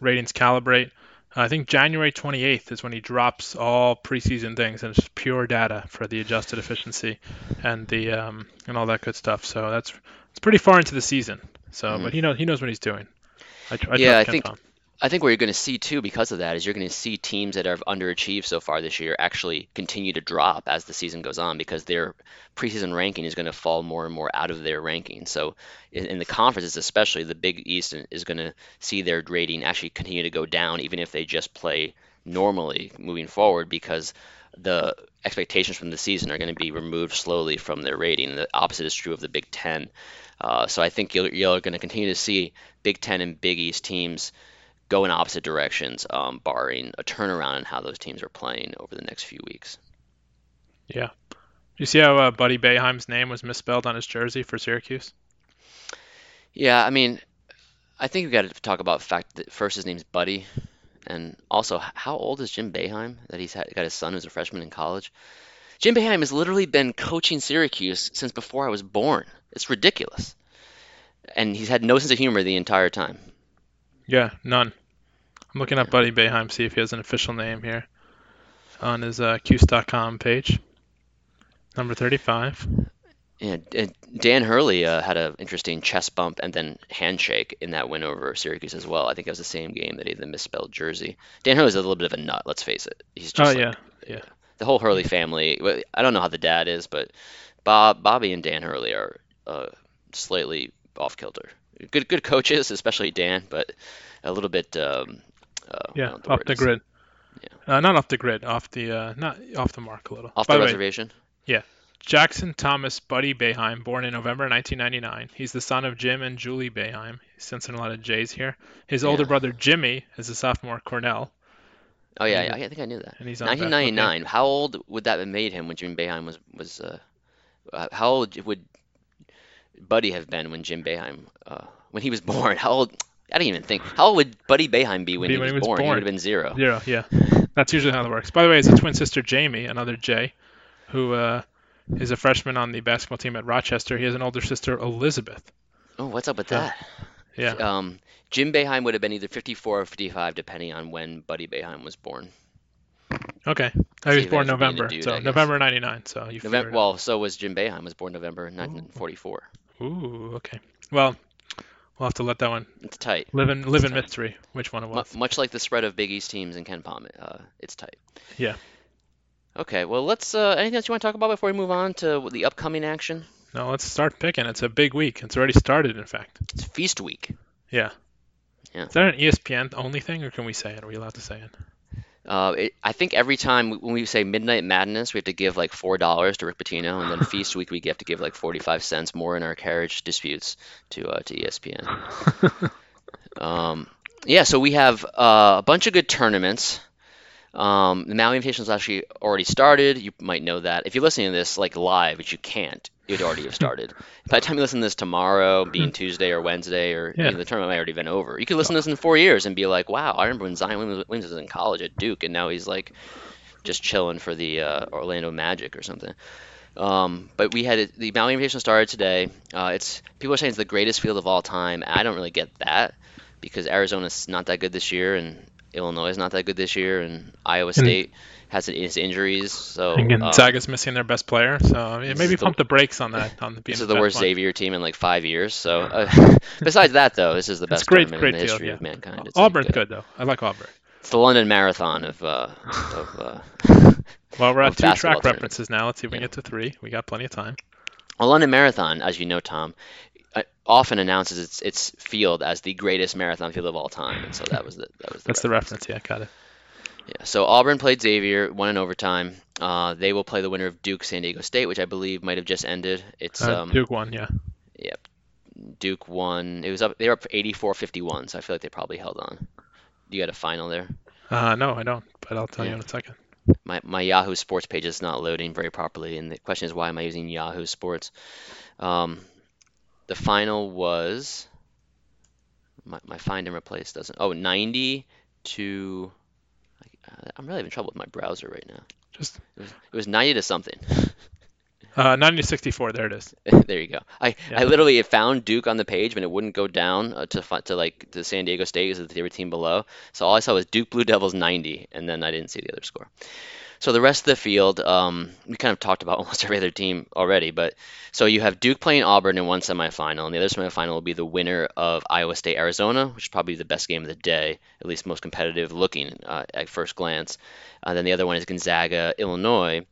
ratings calibrate. I think January 28th is when he drops all preseason things and it's pure data for the adjusted efficiency and the um, and all that good stuff. So that's it's pretty far into the season. So, mm-hmm. but he knows he knows what he's doing. I, I yeah, I think I think what you're going to see too, because of that, is you're going to see teams that have underachieved so far this year actually continue to drop as the season goes on because their preseason ranking is going to fall more and more out of their ranking. So in, in the conferences, especially the Big East, is going to see their rating actually continue to go down, even if they just play normally moving forward, because the expectations from the season are going to be removed slowly from their rating. The opposite is true of the Big Ten. Uh, so I think you're, you're going to continue to see Big Ten and Big East teams go in opposite directions, um, barring a turnaround in how those teams are playing over the next few weeks. Yeah. You see how uh, Buddy Boeheim's name was misspelled on his jersey for Syracuse? Yeah, I mean, I think we got to talk about the fact that first his name's Buddy, and also how old is Jim Boeheim that he's had, got his son who's a freshman in college. Jim Boeheim has literally been coaching Syracuse since before I was born. It's ridiculous, and he's had no sense of humor the entire time. Yeah, none. I'm looking up Buddy Boeheim, see if he has an official name here on his uh, Cuse.com page. Number 35. Yeah, Dan Hurley uh, had an interesting chest bump and then handshake in that win over Syracuse as well. I think it was the same game that he had the misspelled jersey. Dan Hurley's a little bit of a nut, let's face it. He's just oh, like, yeah, yeah. The whole Hurley family. I don't know how the dad is, but Bob, Bobby, and Dan Hurley are uh, slightly off kilter. Good, good coaches, especially Dan, but a little bit um, uh, yeah, off the grid. Yeah. Uh, not off the grid, off the uh, not off the mark a little. Off By the reservation. Way, yeah. Jackson Thomas Buddy Boeheim, born in November 1999. He's the son of Jim and Julie Boeheim. He's sensing a lot of J's here. His yeah. older brother Jimmy is a sophomore at Cornell. Oh yeah, yeah, I think I knew that. And he's 1999. How old would that have made him when Jim Boeheim was was? Uh, uh, how old would Buddy have been when Jim Boeheim uh, when he was born? How old? I didn't even think. How old would Buddy Boeheim be when, be he, was he was born? born? He would have been zero. Zero, yeah. That's usually how it works. By the way, it's a twin sister Jamie, another J, who uh, is a freshman on the basketball team at Rochester. He has an older sister, Elizabeth. Oh, what's up with that? yeah. Um, Jim Boeheim would have been either 54 or 55, depending on when Buddy Boeheim was born. Okay. I was born that should be in the November, dude, so November '99. So you figured November. Well, so was Jim Boeheim. Was born November 1944. out. Ooh, okay. Well, we'll have to let that one It's tight. live in live in tight. mystery. Which one it was? much like the spread of Big East teams in KenPom, uh, it's tight. Yeah. Okay, well, let's. Uh, anything else you want to talk about before we move on to the upcoming action? No, let's start picking. It's a big week. It's already started, in fact. It's Feast Week. Yeah. Yeah. Is that an ESPN only thing, or can we say it? Are we allowed to say it? Uh, it, I think every time when we say Midnight Madness, we have to give like four dollars to Rick Pitino, and then Feast Week we have to give like forty-five cents more in our carriage disputes to uh, to ESPN. um, yeah, so we have uh, a bunch of good tournaments. Um, the Maui Invitational has actually already started. You might know that if you're listening to this like live, which you can't, it would already have started. By the time you listen to this tomorrow, being Tuesday or Wednesday, or Yeah. you know, the tournament might already been over. You could listen to this in four years and be like, "Wow, I remember when Zion Williams was in college at Duke, and now he's like just chilling for the uh, Orlando Magic or something." Um, but we had the Maui Invitational started today. Uh, it's people are saying it's the greatest field of all time. I don't really get that because Arizona's not that good this year, and Illinois is not that good this year, and Iowa State has its injuries. So And um, missing their best player, so I mean, This maybe is the- pump the brakes on that. On the this is the worst one. Xavier team in like five years. So uh, besides that, though, this is the best great- tournament great in the field, history yeah. of mankind. It's Auburn's uh, good though. I like Auburn. It's the London Marathon of uh, of. Uh, Well, we're of at two track references now. Let's see if we Yeah. can get to three. We got plenty of time. Well, London Marathon, as you know, Tom, often announces its its field as the greatest marathon field of all time, and so that was the that was the That's the reference. Yeah, got it. Yeah. So Auburn played Xavier, won in overtime. Uh, they will play the winner of Duke San Diego State, which I believe might have just ended. It's Uh, um, Duke won. Yeah. Yep. Duke won. It was up. They were up 84-51, so I feel like they probably held on. Do you got a final there. Uh, no, I don't, but I'll tell you in a second. My my Yahoo Sports page is not loading very properly, and the question is why am I using Yahoo Sports? Um, the final was my, my find and replace doesn't. Oh, 90 to. I'm really having trouble with my browser right now. Just It was, it was 90 to something. uh, 90 to 64. There it is. there you go. I, Yeah. I literally found Duke on the page, but it wouldn't go down uh, to to like to San Diego State as the favorite team below. So all I saw was Duke Blue Devils 90, and then I didn't see the other score. So the rest of the field, um, we kind of talked about almost every other team already. But so you have Duke playing Auburn in one semifinal, and the other semifinal will be the winner of Iowa State Arizona, which is probably the best game of the day, at least most competitive looking uh, at first glance. Uh, then the other one is Gonzaga Illinois.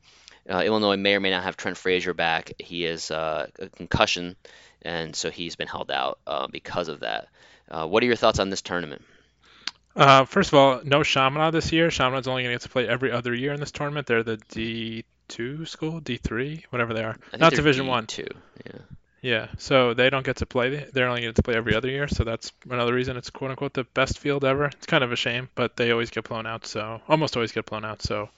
Uh, Illinois may or may not have Trent Frazier back. He is uh, a concussion, and so he's been held out uh, because of that. Uh, what are your thoughts on this tournament? Uh, first of all, no Chaminade this year. Chaminade's only going to get to play every other year in this tournament. They're the D2 school, D3, whatever they are. Not Division One. D2. Yeah. Yeah, so they don't get to play. They're only get to play every other year, so that's another reason it's quote unquote the best field ever. It's kind of a shame, but they always get blown out. So almost always get blown out. So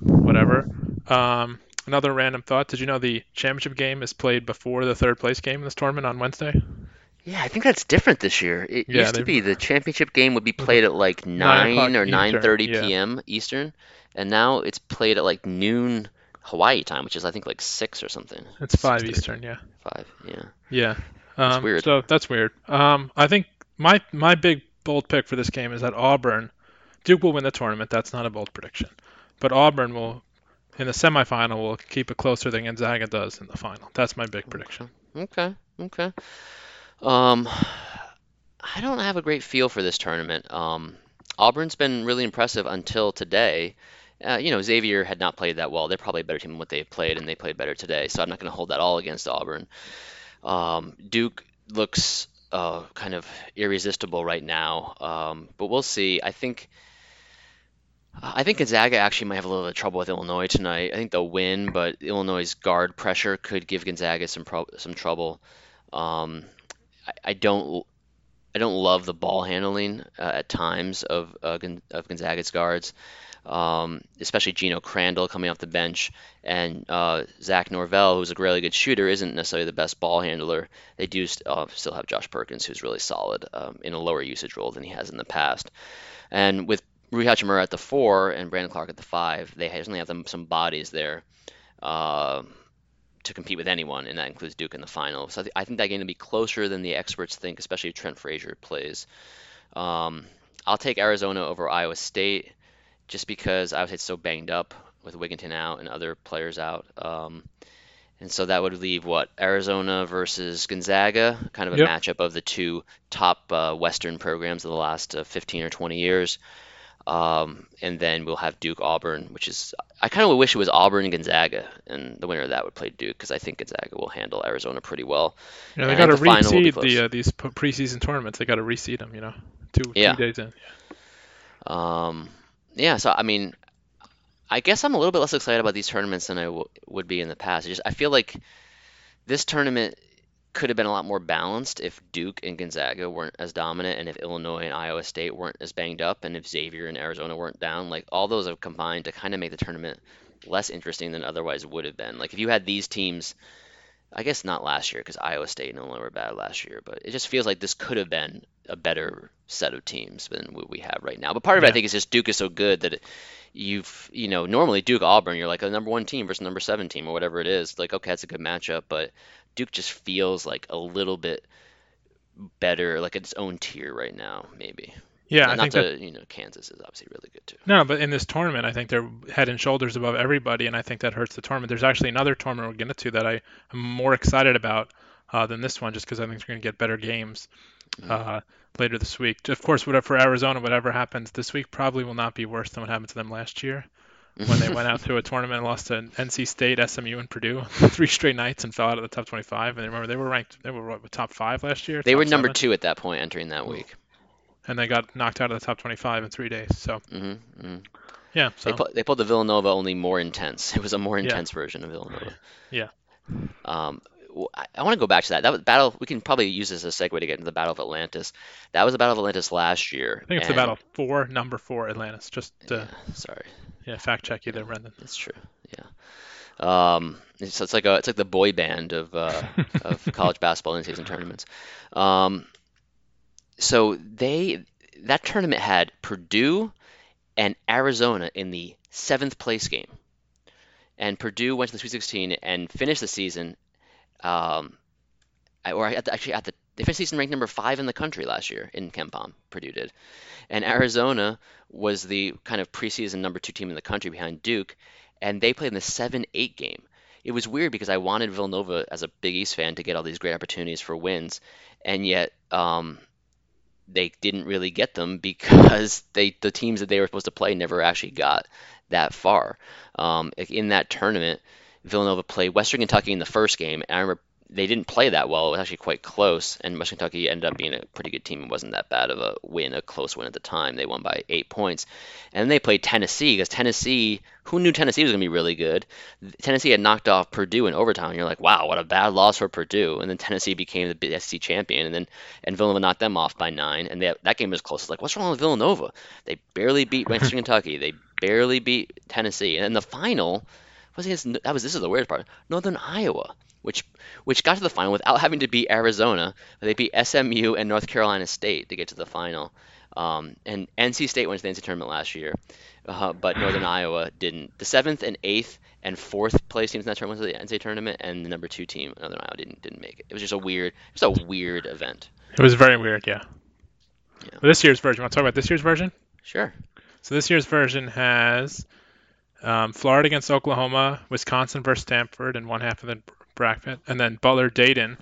whatever. Um, another random thought: Did you know the championship game is played before the third place game in this tournament on Wednesday? Yeah, I think that's different this year. It Yeah, used to be the championship game would be played at like Nine 9 or Eastern, 9:30 yeah. p.m. Eastern, and now it's played at like noon Hawaii time, which is I think like 6 or something. It's five 6:30. Eastern. Yeah. 5, yeah. Yeah. That's Um, weird. So that's weird. Um, I think my my big bold pick for this game is that Auburn, Duke will win the tournament. That's not a bold prediction, but Auburn will, in the semifinal, will keep it closer than Gonzaga does in the final. That's my big prediction. Okay, okay. Um, I don't have a great feel for this tournament. Um, Auburn's been really impressive until today. Uh, you know, Xavier had not played that well. They're probably a better team than what they've played, and they played better today. So I'm not going to hold that all against Auburn. Um, Duke looks uh, kind of irresistible right now, um, but we'll see. I think. I think Gonzaga actually might have a little bit of trouble with Illinois tonight. I think they'll win, but Illinois' guard pressure could give Gonzaga some pro- some trouble. Um, I, don't I don't love the ball handling uh, at times of uh, of Gonzaga's guards, um, especially Geno Crandall coming off the bench, and uh, Zach Norvell, who's a really good shooter, isn't necessarily the best ball handler. They do st- uh, still have Josh Perkins, who's really solid um, in a lower usage role than he has in the past, and with Rui Hachimura at the four and Brandon Clarke at the five, they certainly have them some bodies there. To compete with anyone, and that includes Duke in the final. So I, th- I think that game will be closer than the experts think, especially if Trent Frazier plays. Um, I'll take Arizona over Iowa State. just because Iowa State's so banged up with Wigginton out and other players out. Um, and so that would leave what Arizona versus Gonzaga, kind of a Yep. matchup of the two top uh, Western programs of the last uh, 15 or 20 years. Um, and then we'll have Duke Auburn, which is I kind of wish it was Auburn and Gonzaga, and the winner of that would play Duke because I think Gonzaga will handle Arizona pretty well. Yeah, they got to the final will be reseed the uh, these preseason tournaments. They got to reseed them. You know, two Yeah. two days in. Um, yeah, so I mean, I guess I'm a little bit less excited about these tournaments than I w would be in the past. I just I feel like this tournament could have been a lot more balanced if Duke and Gonzaga weren't as dominant, and if Illinois and Iowa State weren't as banged up, and if Xavier and Arizona weren't down. Like all those have combined to kind of make the tournament less interesting than otherwise would have been. Like if you had these teams, I guess not last year because Iowa State and Illinois were bad last year, but it just feels like this could have been a better set of teams than what we have right now. But part of it, I think, is just Duke is so good that it, you've, you know, normally Duke Auburn, you're like a number one team versus number seven team or whatever it is. Like, okay, that's a good matchup, but Duke just feels like a little bit better, like its own tier right now, maybe. Yeah, not I think not that to, you know, Kansas is obviously really good too. no, but in this tournament, I think they're head and shoulders above everybody, and I think that hurts the tournament. There's actually another tournament we're getting to that I am more excited about uh, than this one, just because I think we're going to get better games uh, later this week. Of course, whatever for Arizona, whatever happens this week probably will not be worse than what happened to them last year when they went out to a tournament and lost to NC State, SMU, and Purdue three straight nights and fell out of the top 25. And remember, they were ranked, they were what, top five last year. They were number seven? two at that point entering that week. and they got knocked out of the top 25 in three days. So hmm hmm yeah, so They, pu- they pulled the Villanova only more intense. It was a more Yeah. intense version of Villanova. Yeah. Um, I, want to go back to that. That was battle. We can probably use this as a segue to get into the Battle of Atlantis. That was the Battle of Atlantis last year. I think it's the battle four, number four, Atlantis. Just uh, Yeah, sorry, yeah, fact check you there, Brendan. that's true. Yeah. Um, it's, it's like a it's like the boy band of uh, of college basketball in season tournaments. Um, so they that tournament had Purdue and Arizona in the seventh place game, and Purdue went to the Sweet 16 and finished the season, um, or at the, actually at the they finished season ranked number five in the country last year in KenPom. Purdue did, and Arizona was the kind of preseason number two team in the country behind Duke, and they played in the seven eight game. It was weird because I wanted Villanova as a Big East fan to get all these great opportunities for wins, and yet um, they didn't really get them because they the teams that they were supposed to play never actually got that far. Um, in that tournament, Villanova played Western Kentucky in the first game, and I remember they didn't play that well. It was actually quite close, and Western Kentucky ended up being a pretty good team. It wasn't that bad of a win, a close win at the time. They won by eight points, and then they played Tennessee because Tennessee, who knew Tennessee was going to be really good? Tennessee had knocked off Purdue in overtime. You're like, wow, what a bad loss for Purdue. And then Tennessee became the SEC champion, and then and Villanova knocked them off by nine. And they, that game was close. It's like, what's wrong with Villanova? They barely beat Western Kentucky. They barely beat Tennessee. And then the final, was against that was this is the weirdest part. Northern Iowa, which which got to the final without having to beat Arizona. They beat SMU and North Carolina State to get to the final. Um, and NC State went to the NCAA tournament last year, uh, but Northern Iowa didn't. The seventh and eighth and fourth place teams in that tournament went to the NCAA tournament, and the number two team, Northern Iowa, didn't didn't make it. It was just a weird, just a weird event. It was very weird, yeah. Yeah. This year's version. Want to talk about this year's version? Sure. So this year's version has um, Florida against Oklahoma, Wisconsin versus Stanford and one half of the bracket, and then Butler Dayton,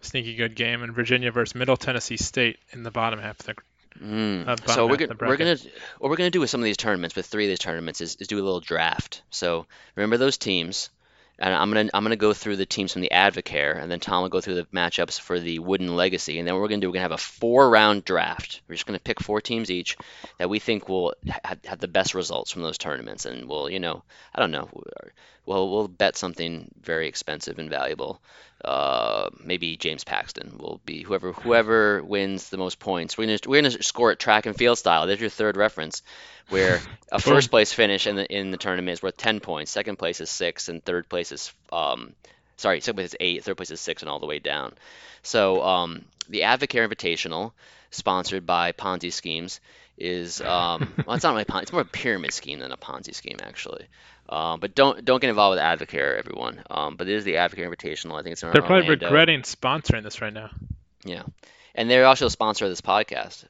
sneaky good game, and Virginia versus Middle Tennessee State in the bottom half of the. Mm. Uh, so we're gonna we're gonna what we're gonna do with some of these tournaments, with three of these tournaments, is, is do a little draft. So remember those teams, and I'm gonna I'm gonna go through the teams from the Advocare, and then Tom will go through the matchups for the Wooden Legacy, and then what we're gonna do we're gonna have a four round draft. We're just gonna pick four teams each that we think will ha- have the best results from those tournaments, and we'll you know I don't know, we'll we'll bet something very expensive and valuable. Uh, maybe James Paxton will be whoever whoever wins the most points. We're gonna we're gonna score it track and field style. There's your third reference, where a first place finish in the in the tournament is worth 10 points. Second place is six, and third place is um, sorry, second place is eight, third place is six, and all the way down. So um, the Advocare Invitational, sponsored by Ponzi schemes, is um, well, it's not really Ponzi, it's more a pyramid scheme than a Ponzi scheme actually. Um, but don't don't get involved with Advocare, everyone. Um, but it is the Advocare Invitational. I think it's in They're probably Orlando. regretting sponsoring this right now. Yeah, and they're also a sponsor of this podcast,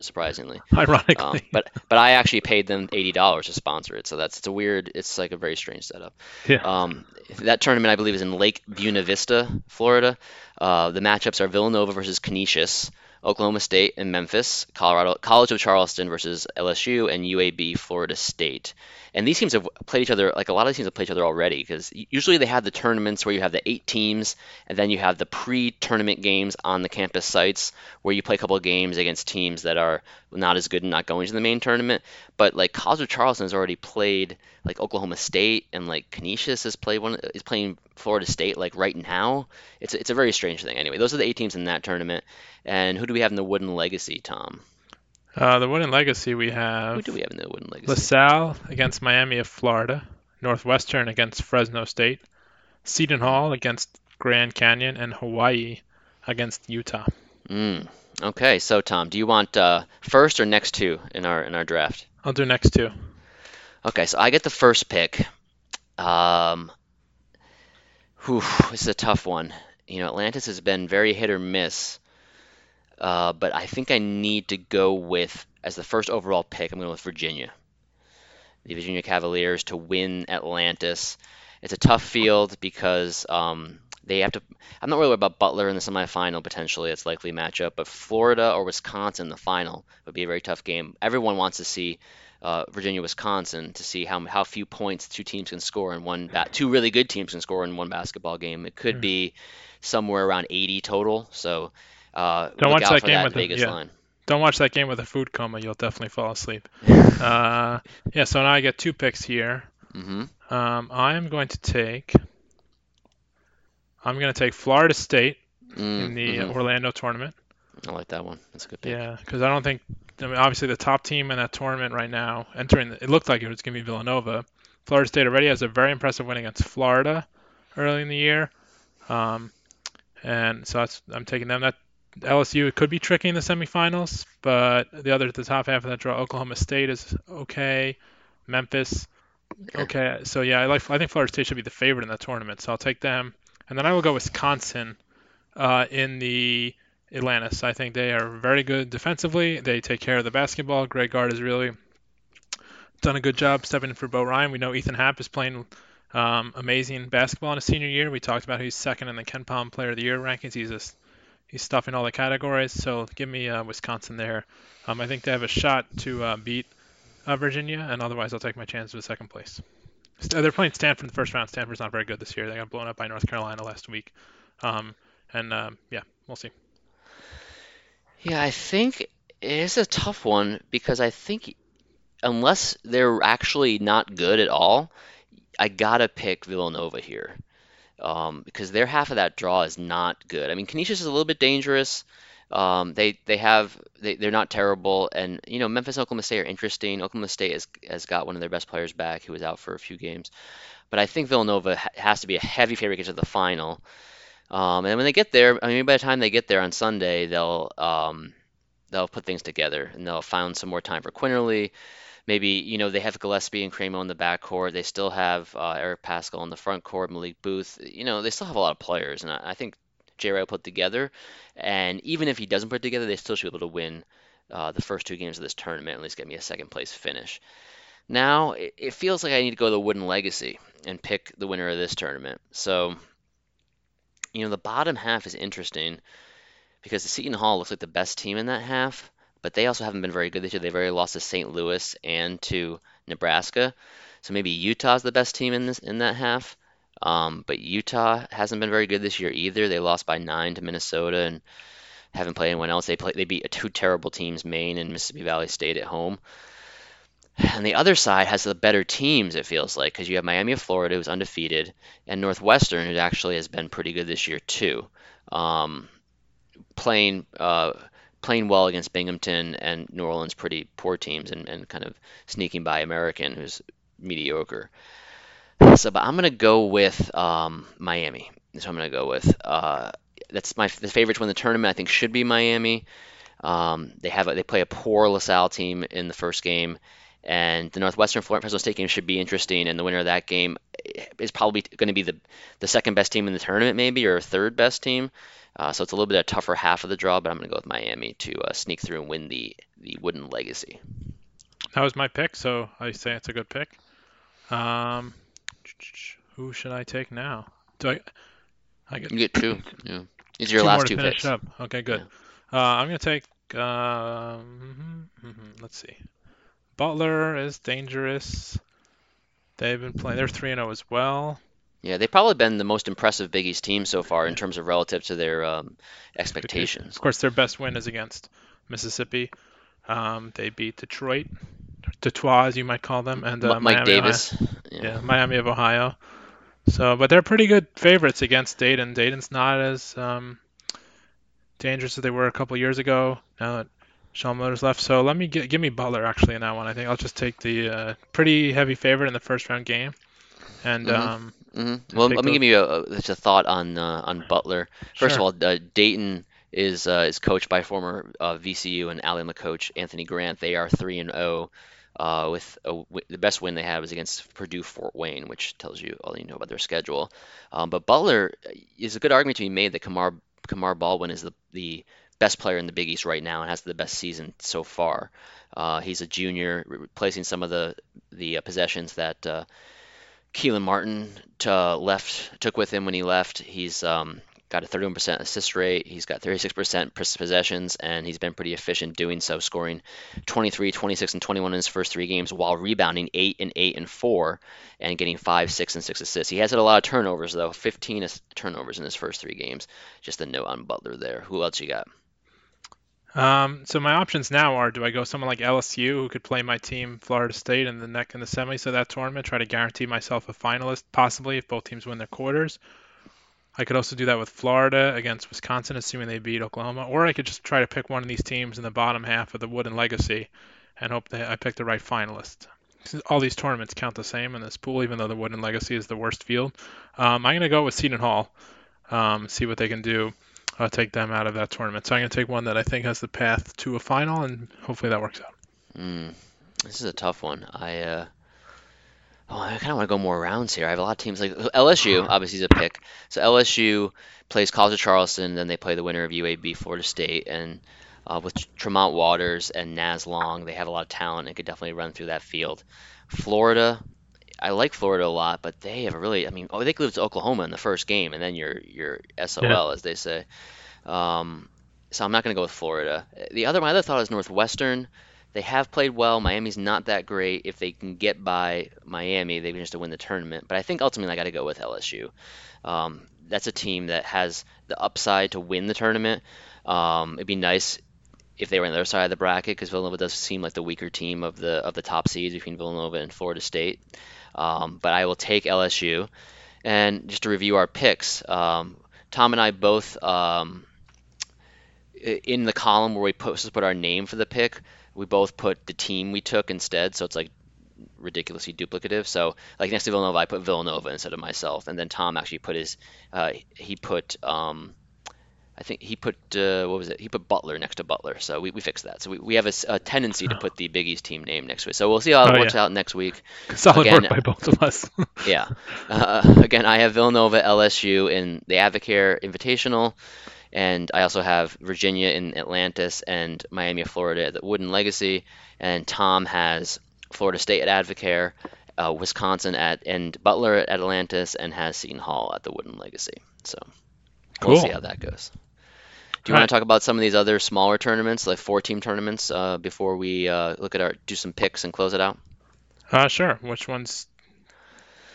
surprisingly. Ironically, Um, but but I actually paid them eighty dollars to sponsor it, so that's it's a weird, it's like a very strange setup. yeah. Um, that tournament, I believe, is in Lake Buena Vista, Florida. Uh, the matchups are Villanova versus Canisius, Oklahoma State and Memphis, Colorado College of Charleston versus LSU, and UAB Florida State. And these teams have played each other like a lot of these teams have played each other already because usually they have the tournaments where you have the eight teams and then you have the pre-tournament games on the campus sites where you play a couple of games against teams that are not as good and not going to the main tournament. But like College Charleston has already played like Oklahoma State and like Canisius has played one is playing Florida State like right now. It's it's a very strange thing. Anyway, those are the eight teams in that tournament. And who do we have in the Wooden Legacy, Tom? Uh, the Wooden Legacy we have Who do we have in the Wooden Legacy? LaSalle against Miami of Florida, Northwestern against Fresno State, Seton Hall against Grand Canyon, and Hawaii against Utah. Mm. Okay, so Tom, do you want uh, first or next two in our in our draft? I'll do next two. Okay, so I get the first pick. Um, whew, this is a tough one. You know, Atlantis has been very hit or miss, uh, but I think I need to go with as the first overall pick. I'm going with Virginia, the Virginia Cavaliers to win Atlantis. It's a tough field because um, they have to. I'm not really worried about Butler in the semifinal potentially. It's likely matchup, but Florida or Wisconsin the final would be a very tough game. Everyone wants to see uh, Virginia Wisconsin to see how how few points two teams can score in one ba- two really good teams can score in one basketball game. It could be somewhere around 80 total. So uh, Don't watch that game that with the- Vegas yeah. line. Don't watch that game with a food coma. You'll definitely fall asleep. uh, yeah, so now I get two picks here. hmm Um, I am going to take. I'm going to take Florida State Mm, in the mhm. Orlando tournament. I like that one. That's a good pick. Yeah, because I don't think. I mean, obviously, the top team in that tournament right now, entering, the, it looked like it was going to be Villanova. Florida State already has a very impressive win against Florida early in the year, um, and so that's, I'm taking them. That LSU could be tricky in the semifinals, but the other, the top half of that draw, Oklahoma State is okay, Memphis, okay. So yeah, I like. I think Florida State should be the favorite in that tournament, so I'll take them. And then I will go Wisconsin uh, in the Atlantis. I think they are very good defensively. They take care of the basketball. Greg Gard has really done a good job stepping in for Bo Ryan. We know Ethan Happ is playing um, amazing basketball in his senior year. We talked about he's second in the KenPom Player of the Year rankings. He's just he's stuffing all the categories. So give me uh, Wisconsin there. Um, I think they have a shot to uh, beat uh, Virginia, and otherwise I'll take my chance with second place. They're playing Stanford in the first round. Stanford's not very good this year. They got blown up by North Carolina last week. Um, and um, yeah, we'll see. Yeah, I think it is a tough one because I think unless they're actually not good at all, I gotta pick Villanova here. Um, because their half of that draw is not good. I mean, Canisius is a little bit dangerous. Um, they they have they, they're not terrible, and you know Memphis and Oklahoma State are interesting. Oklahoma State has has got one of their best players back who was out for a few games, but I think Villanova ha- has to be a heavy favorite to the final. Um, and when they get there, I mean, by the time they get there on Sunday, they'll um, they'll put things together and they'll find some more time for Quinerly. Maybe you know they have Gillespie and Cremo in the backcourt. They still have uh, Eric Paschall in the front court, Malik Booth. You know they still have a lot of players, and I, I think Jay Wright put together. And even if he doesn't put together, they still should be able to win uh, the first two games of this tournament. At least get me a second place finish. Now it, it feels like I need to go to the Wooden Legacy and pick the winner of this tournament. So you know, the bottom half is interesting because the Seton Hall looks like the best team in that half, but they also haven't been very good this year. They've already lost to St. Louis and to Nebraska. So maybe Utah's the best team in this in that half. Um, but Utah hasn't been very good this year either. They lost by nine to Minnesota and haven't played anyone else. They play they beat two terrible teams, Maine and Mississippi Valley State at home. And the other side has the better teams, it feels like, because you have Miami of Florida, who's undefeated, and Northwestern, who actually has been pretty good this year too, um, playing uh, playing well against Binghamton and New Orleans, pretty poor teams, and, and kind of sneaking by American, who's mediocre. So, but I'm gonna go with um, Miami. So I'm gonna go with. Uh, that's my the favorite to win the tournament. I think should be Miami. Um, they have a, they play a poor LaSalle team in the first game, and the Northwestern Fresno State game should be interesting. And the winner of that game, is probably going to be the the second best team in the tournament, maybe, or third best team. Uh, so it's a little bit of a tougher half of the draw, but I'm going to go with Miami to uh, sneak through and win the the Wooden Legacy. That was my pick, so I say it's a good pick. Um, who should I take now? Do I? I get. You get two. Yeah. These are your two last two picks. up. Okay, good. Uh, I'm gonna take. Um, mhm, mhm, let's see. Butler is dangerous. They've been playing. They're three and zero as well. Yeah, they've probably been the most impressive Big East team so far in terms of relative to their um, expectations. Of course, their best win is against Mississippi. Um, they beat Detroit, Detroit as you might call them, and uh, Mike Miami, Davis. Yeah. Yeah, Miami of Ohio. So, but they're pretty good favorites against Dayton. Dayton's not as um, dangerous as they were a couple years ago. Now that Sean Motors left, so let me get, give me Butler actually in that one. I think I'll just take the uh, pretty heavy favorite in the first round game, and Mhm. um, hmm Well, let me those- give you a, a, just a thought on uh, on Butler. First Sure. of all, uh, Dayton is uh, is coached by former uh, VCU and Alabama coach Anthony Grant. They are three and zero. Uh, with a w the best win they had was against Purdue Fort Wayne, which tells you all you know about their schedule. Um, but Butler uh, is a good argument to be made that Kamar Kamar Baldwin is the the best player in the Big East right now and has the best season so far. Uh, he's a junior, re- replacing some of the the uh, possessions that uh, Kelan Martin uh, left took with him when he left. He's um, got a 31% assist rate. He's got 36% possessions, and he's been pretty efficient doing so, scoring 23, 26, and 21 in his first three games, while rebounding 8 and 8 and 4, and getting 5, 6, and 6 assists. He has had a lot of turnovers though, 15 turnovers in his first three games. Just a note on Butler there. Who else you got? Um, so my options now are: do I go someone like LSU who could play my team, Florida State, in the neck in the semis of that tournament, try to guarantee myself a finalist, possibly if both teams win their quarters. I could also do that with Florida against Wisconsin, assuming they beat Oklahoma, or I could just try to pick one of these teams in the bottom half of the Wooden Legacy, and hope that I pick the right finalist. All these tournaments count the same in this pool, even though the Wooden Legacy is the worst field. Um, I'm gonna go with Seton Hall, um, see what they can do. I'll take them out of that tournament. So I'm going to take one that I think has the path to a final, and hopefully that works out. Mm, this is a tough one. I uh, oh, I kind of want to go more rounds here. I have a lot of teams like LSU. Obviously, is a pick. So LSU plays College of Charleston, then they play the winner of UAB, Florida State, and uh, with Tremont Waters and Nas Long, they have a lot of talent and could definitely run through that field. Florida. I like Florida a lot, but they have a really, I mean, oh, they lose to Oklahoma in the first game, and then you're you're SOL, as they say. Um, so I'm not going to go with Florida. The other, my other thought is Northwestern. They have played well. Miami's not that great. If they can get by Miami, they can just win the tournament. But I think ultimately I got to go with LSU. Um, that's a team that has the upside to win the tournament. Um, it'd be nice if they were on the other side of the bracket because Villanova does seem like the weaker team of the of the top seeds between Villanova and Florida State. Um, but I will take LSU. And just to review our picks, um, Tom and I both um, in the column where we to put our name for the pick, we both put the team we took instead. So it's like ridiculously duplicative. So like next to Villanova, I put Villanova instead of myself, and then Tom actually put his uh, he put um, I think he put uh, what was it? He put Butler next to Butler. So we, we fixed that. So we, we have a tendency to put the Big East team name next to it. So we'll see how it Oh, works yeah. out next week. Solid Again, work by both of us. Yeah. Uh, again, I have Villanova, LSU in the Advocare Invitational, and I also have Virginia in Atlantis and Miami of Florida at the Wooden Legacy, and Tom has Florida State at Advocare, uh, Wisconsin at and Butler at Atlantis, and has Seton Hall at the Wooden Legacy. So we'll see how that goes. Do you want Right. to talk about some of these other smaller tournaments, like four-team tournaments, uh, before we uh, look at our do some picks and close it out? uh, sure. Which ones?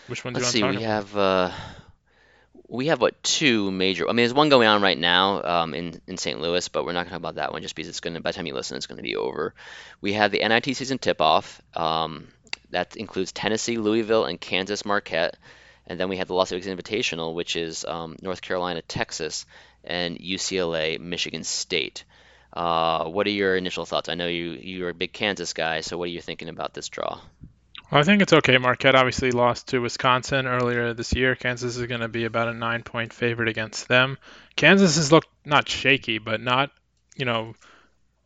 Which ones Let's do see. you want We talk have uh, we have what two major? I mean, there's one going on right now um, in in St. Louis, but we're not going to talk about that one just because it's going to by the time you listen, it's going to be over. We have the NIT season tip-off. Um, that includes Tennessee, Louisville, and Kansas Marquette. And then we have the Las Vegas Invitational, which is um, North Carolina, Texas, and UCLA, Michigan State. Uh, what are your initial thoughts? I know you you're a big Kansas guy, so what are you thinking about this draw? I think it's okay. Marquette obviously lost to Wisconsin earlier this year. Kansas is going to be about a nine point favorite against them. Kansas has looked not shaky, but not, you know,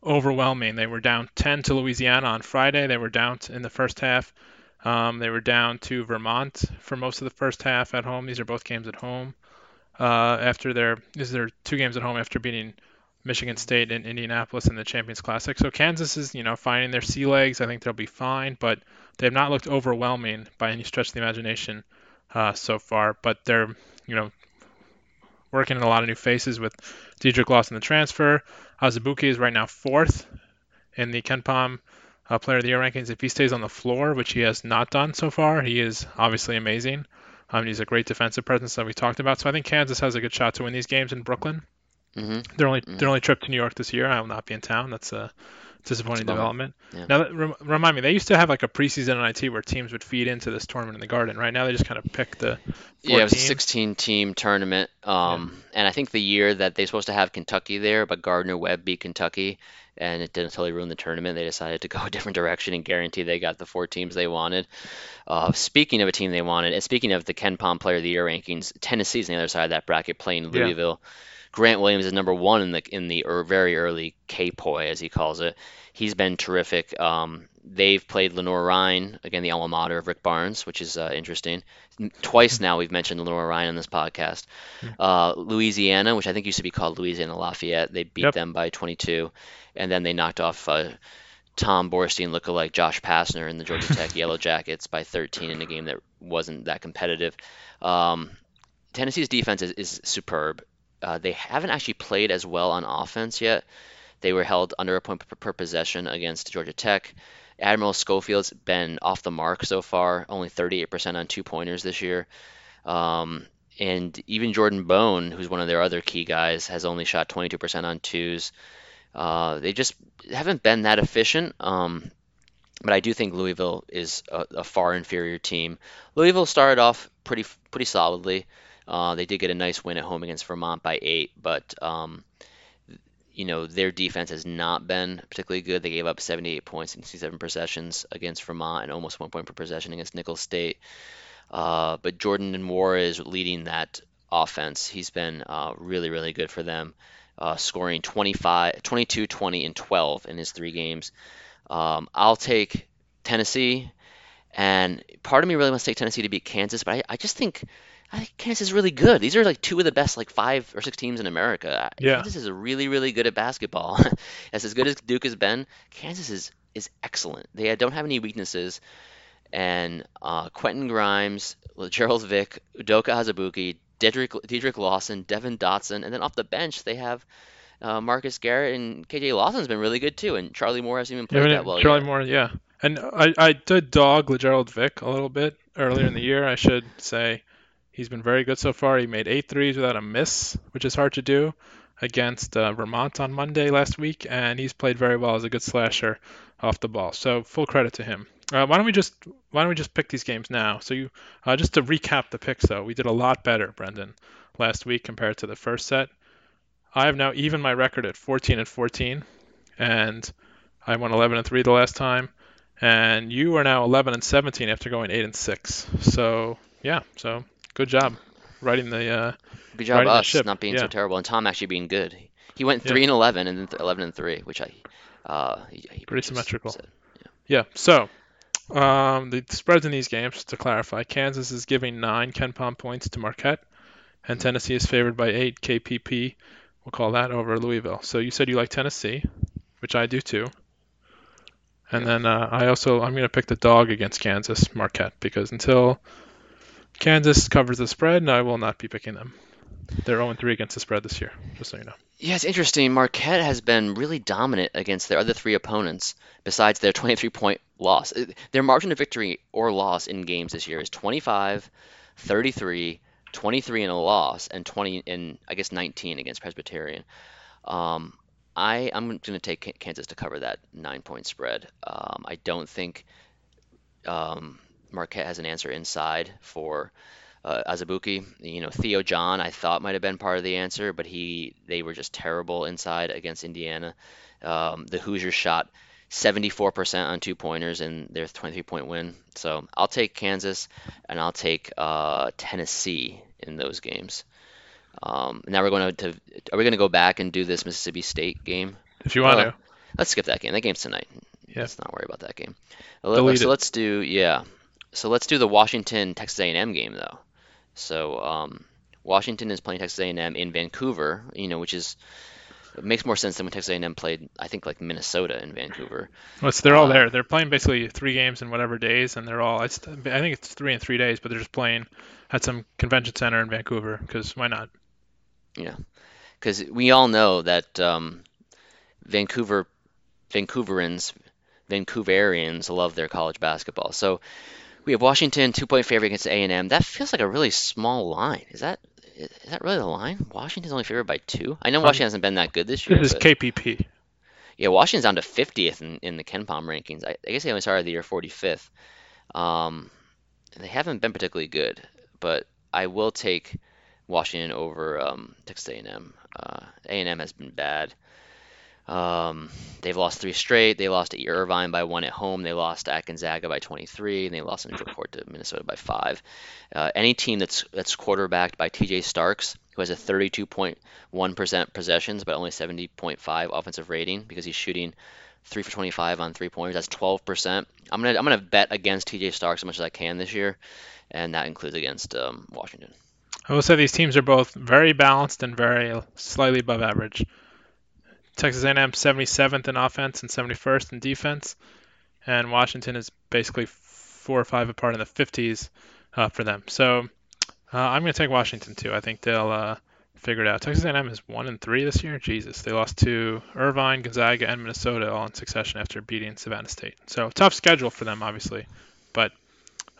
overwhelming. They were down 10 to Louisiana on Friday. They were down in the first half Um, they were down to Vermont for most of the first half at home. These are both games at home. Uh, after their these are two games at home after beating Michigan State and Indianapolis in the Champions Classic. So Kansas is, you know, finding their sea legs. I think they'll be fine, but they have not looked overwhelming by any stretch of the imagination uh, so far. But they're, you know, working in a lot of new faces with Dedric Lawson the transfer. Azubuike is right now fourth in the KenPom uh, Player of the Year rankings. If he stays on the floor, which he has not done so far, he is obviously amazing. Um, he's a great defensive presence that we talked about. So I think Kansas has a good shot to win these games in Brooklyn. Mm-hmm. Their only Mhm. their only trip to New York this year. I will not be in town. That's a disappointing That's development. Yeah. Now, that, remind me, they used to have like a preseason NIT where teams would feed into this tournament in the Garden. Right now, they just kind of pick the four Yeah, it was a 16 team tournament. Um, and I think the year that they're supposed to have Kentucky there, but Gardner Webb beat Kentucky, and it didn't totally ruin the tournament. They decided to go a different direction and guarantee they got the four teams they wanted. Uh, speaking of a team they wanted, and speaking of the KenPom Player of the Year rankings, Tennessee's on the other side of that bracket playing Yeah. Grant Williams is number one in the in the er, very early kPOY, as he calls it. He's been terrific. Um, they've played Lenoir-Rhyne, again, the alma mater of Rick Barnes, which is uh, interesting. Twice now we've mentioned Lenoir-Rhyne on this podcast. Uh, Louisiana, which I think used to be called Louisiana Lafayette, they beat Yep. them by 22, and then they knocked off uh, Tom Borstein lookalike Josh Pastner in the Georgia Tech Yellow Jackets by 13 in a game that wasn't that competitive. Um, Tennessee's defense is, is superb. Uh, they haven't actually played as well on offense yet. They were held under a point per, per possession against Georgia Tech. Admiral Schofield's been off the mark so far, only 38% on two pointers this year. Um, and even Jordan Bone, who's one of their other key guys, has only shot 22% on twos. Uh, they just haven't been that efficient. Um, but I do think Louisville is a, a far inferior team. Louisville started off pretty pretty solidly. Uh, they did get a nice win at home against Vermont by eight, but um, you know their defense has not been particularly good. They gave up 78 points in 67 possessions against Vermont and almost one point per possession against Nicholls State. Uh, but Jordan Nwora is leading that offense. He's been uh, really really good for them, uh, scoring 25, 22, 20, and 12 in his three games. Um, I'll take Tennessee, and part of me really wants to take Tennessee to beat Kansas, but I, I just think I think Kansas is really good. These are like two of the best like five or six teams in America. Yeah. Kansas is really really good at basketball. as as good as Duke has been, Kansas is is excellent. They don't have any weaknesses, and uh, Quentin Grimes, Lagerald Vick, Udoka Azubuike, Dedrick, Dedrick Lawson, Devon Dotson, and then off the bench they have uh, Marcus Garrett and KJ Lawson's been really good too, and Charlie Moore hasn't even played but that well Charlie yet. Moore, yeah. And I, I did dog Lagerald Vick a little bit earlier in the year. I should say he's been very good so far. He made eight threes without a miss, which is hard to do against uh, Vermont on Monday last week, and he's played very well as a good slasher off the ball. So full credit to him. Uh, why don't we just why don't we just pick these games now? So you uh, just to recap the picks though, we did a lot better, Brendan, last week compared to the first set. I have now even my record at 14 and 14, and I won 11 and 3 the last time, and you are now 11 and 17 after going 8 and 6. So yeah, so good job writing the. Uh, Good job us not being yeah. so terrible, and Tom actually being good. He went Yeah. three and eleven, and then th- eleven and three, which I, uh, he, he Pretty symmetrical. said. yeah, so um, the spreads in these games, to clarify, Kansas is giving nine KenPom points to Marquette, and Tennessee is favored by eight KPP. We'll call that over Louisville. So you said you like Tennessee, which I do too. And then uh, I also I'm going to pick the dog against Kansas Marquette because until Kansas covers the spread, and I will not be picking them. They're 0-3 against the spread this year, just so you know. Yeah, it's interesting. Marquette has been really dominant against their other three opponents, besides their 23-point loss. Uh, Their margin of victory or loss in games this year is 25, 33, 23 in a loss, and 20 in I guess 19 against Presbyterian. Um, I I'm going to take Kansas to cover that nine-point spread. Um, I don't think um, Marquette has an answer inside for uh. You know, Theo John, I thought might have been part of the answer, but he they were just terrible inside against Indiana. Um, the Hoosiers shot 74% on two pointers in their 23 point win. So I'll take Kansas and I'll take uh, Tennessee in those games. Um, now we're going to, are we going to go back and do this Mississippi State game? If you want Uh, to. Let's skip that game. That game's tonight. Yeah. Let's not worry about that game. Let- Delete so it. let's do yeah. So let's do the Washington Texas A&M game though. So um, Washington is playing Texas A&M in Vancouver, you know, which is it makes more sense than when Texas A&M played, I think, like Minnesota in Vancouver. Well, they're all Uh, there. They're playing basically three games in whatever days, and they're all. It's, I think it's three in three days, but they're just playing at some convention center in Vancouver because why not? Yeah, because we all know that um, Vancouver, Vancouverans, Vancouverians love their college basketball. So we have Washington two point favorite against A and M. That feels like a really small line. Is that is that really the line? Washington's only favored by two. I know Um, Washington hasn't been that good this year. This is KPP. yeah, Washington's down to 50th in, in the KenPom rankings. I, I guess they only started the year 45th. Um, they haven't been particularly good, but I will take Washington over um, Texas A&M. Uh, A&M has been bad. Um, they've lost three straight. They lost to Irvine by one at home. They lost at Gonzaga by 23, and they lost in court to Minnesota by five. Uh, any team that's that's quarterbacked by T.J. Starks, who has a 32.1% possessions but only 70.5 offensive rating because he's shooting three for 25 on three pointers. That's 12%. I'm gonna I'm gonna bet against T.J. Starks as much as I can this year, and that includes against um, Washington. I will say these teams are both very balanced and very slightly above average. Texas A&M 77th in offense and 71st in defense, and Washington is basically four or five apart in the 50s uh, for them. So uh, I'm going to take Washington too. I think they'll uh, figure it out. Texas A&M is one and three this year. Jesus, they lost to Irvine, Gonzaga, and Minnesota all in succession after beating Savannah State. So tough schedule for them, obviously, but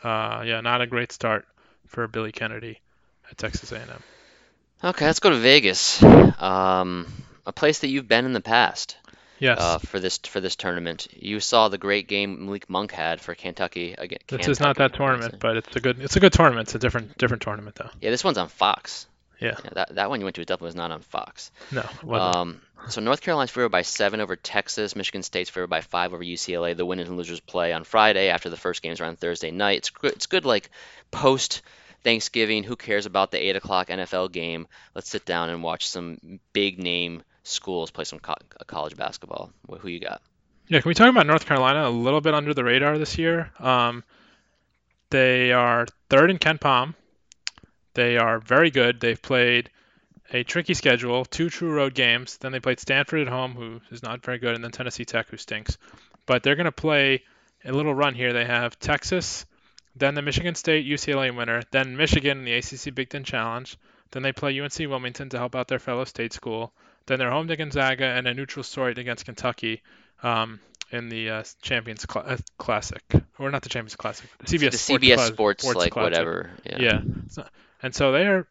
uh, yeah, not a great start for Billy Kennedy at Texas A&M. Okay, let's go to Vegas, um, a place that you've been in the past. Yes. uh, for this for this tournament. You saw the great game Malik Monk had for Kentucky again. This is not that tournament, but it's a good it's a good tournament. It's a different different tournament though. yeah, this one's on Fox. Yeah. that that one you went to definitely was not on Fox. No, wasn't. Um, so North Carolina's favored by seven over Texas. Michigan State's favored by five over UCLA. The winners and losers play on Friday after the first games are on Thursday night. It's good. It's good like post Thanksgiving. Who cares about the eight o'clock NFL game? Let's sit down and watch some big name schools play some co- college basketball. Who you got? yeah, can we talk about North Carolina a little bit under the radar this year? Um, they are third in KenPom. They are very good. They've played a tricky schedule, two true road games. Then they played Stanford at home, who is not very good, and then Tennessee Tech, who stinks. But they're going to play a little run here. They have Texas, then the Michigan State UCLA winner, then Michigan in the ACC Big Ten Challenge. Then they play UNC Wilmington to help out their fellow state school. Then they're home to Gonzaga and a neutral site against Kentucky um, in the uh, Champions Cl- uh, Classic, or not the Champions Classic, the CBS the Sports CBS Cla- Sports, like Classic. whatever. Yeah. Yeah. So- and so they are,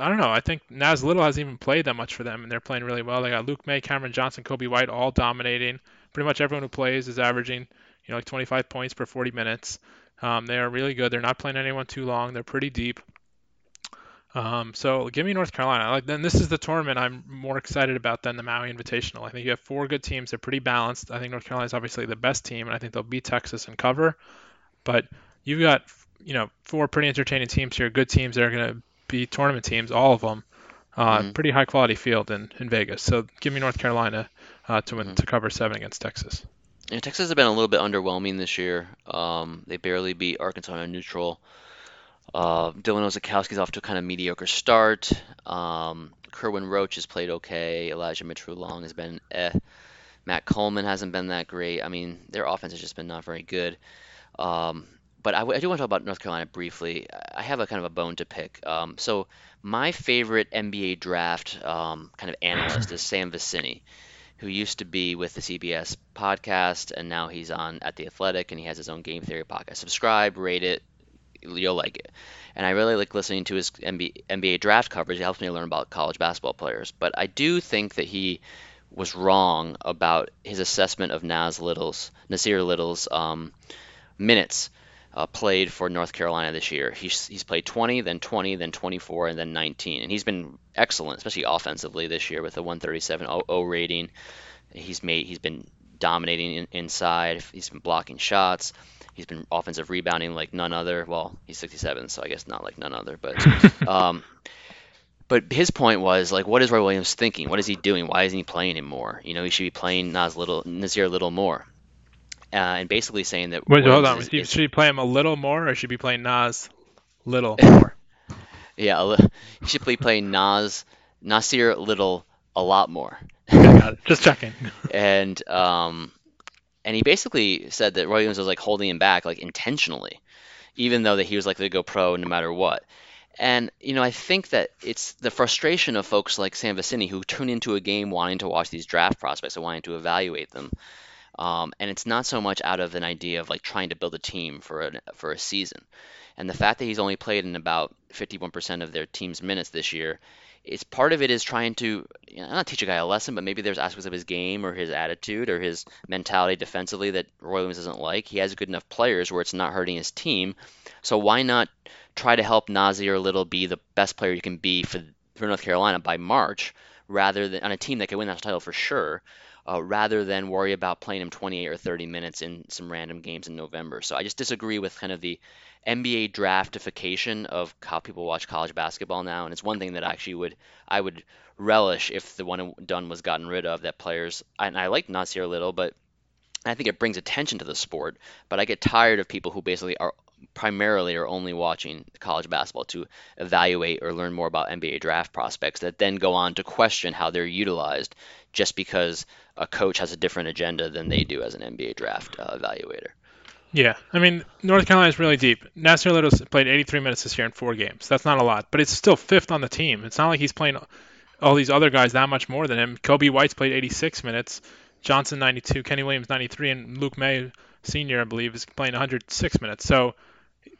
I don't know. I think Nas Little hasn't even played that much for them, and they're playing really well. They got Luke Maye, Cameron Johnson, Coby White, all dominating. Pretty much everyone who plays is averaging, you know, like 25 points per 40 minutes. Um, they are really good. They're not playing anyone too long. They're pretty deep. Um, so give me North Carolina. Like then this is the tournament I'm more excited about than the Maui Invitational. I think you have four good teams. They're pretty balanced. I think North Carolina is obviously the best team, and I think they'll beat Texas and cover. But you've got you know four pretty entertaining teams here, good teams that are going to be tournament teams, all of them. Uh, Mhm. Pretty high quality field in, in Vegas. So give me North Carolina uh, to win Mhm. to cover seven against Texas. Yeah, Texas has been a little bit underwhelming this year. Um, they barely beat Arkansas on a neutral. Uh, Dylan Osetkowski's off to a kind of mediocre start. Um, Kerwin Roach has played okay. Elijah Mitchell Long has been eh. Matt Coleman hasn't been that great. I mean, their offense has just been not very good. Um, but I do want to talk about North Carolina briefly. I have a kind of a bone to pick. Um, so my favorite NBA draft um, kind of analyst is Sam Vecenie, who used to be with the CBS podcast, and now he's on at the Athletic, and he has his own game theory podcast. Subscribe, rate it, you'll like it. And I really like listening to his NBA, NBA draft coverage. It helps me learn about college basketball players. But I do think that he was wrong about his assessment of Nas Little's Nassir Little's um, minutes uh, played for North Carolina this year. He's, he's played 20, then 20, then 24, and then 19. And he's been excellent, especially offensively this year with a 137.00 rating. He's made he's been dominating in, inside. He's been blocking shots. He's been offensive rebounding like none other. Well, he's 67, so I guess not like none other. But um, but his point was like, what is Roy Williams thinking? What is he doing? Why isn't he playing him more? You know, he should be playing Nas Little, Nassir Little more. uh, and basically saying that. Wait, hold on. is- Should is- should he play him a little more, or should he play Nas little more? yeah, li- he should be playing Nas Nassir Little a lot more. Got it. Just checking. and um, and he basically said that Roy Williams was like holding him back like intentionally, even though that he was likely to go pro no matter what. And you know, I think that it's the frustration of folks like Sam Vecenie who tune into a game wanting to watch these draft prospects and wanting to evaluate them. Um, and it's not so much out of an idea of like trying to build a team for a for a season. And the fact that he's only played in about 51% of their team's minutes this year, it's part of it is trying to you know, not teach a guy a lesson, but maybe there's aspects of his game or his attitude or his mentality defensively that Roy Williams doesn't like. He has good enough players where it's not hurting his team. So why not try to help Nassir Little be the best player you can be for for North Carolina by March, rather than on a team that can win that title for sure, uh, rather than worry about playing him 28 or 30 minutes in some random games in November. So I just disagree with kind of the NBA draftification of how people watch college basketball now, and it's one thing that actually would I would relish if the one done was gotten rid of. That players and I like Nassir Little, but I think it brings attention to the sport. But I get tired of people who basically are primarily are only watching college basketball to evaluate or learn more about NBA draft prospects that then go on to question how they're utilized just because a coach has a different agenda than they do as an NBA draft uh, evaluator. Yeah, I mean North Carolina is really deep. Nassir Little's played 83 minutes this year in four games. That's not a lot, but it's still fifth on the team. It's not like he's playing all these other guys that much more than him. Coby White's played 86 minutes, Johnson 92, Kenny Williams 93, and Luke Maye Senior, I believe, is playing 106 minutes. So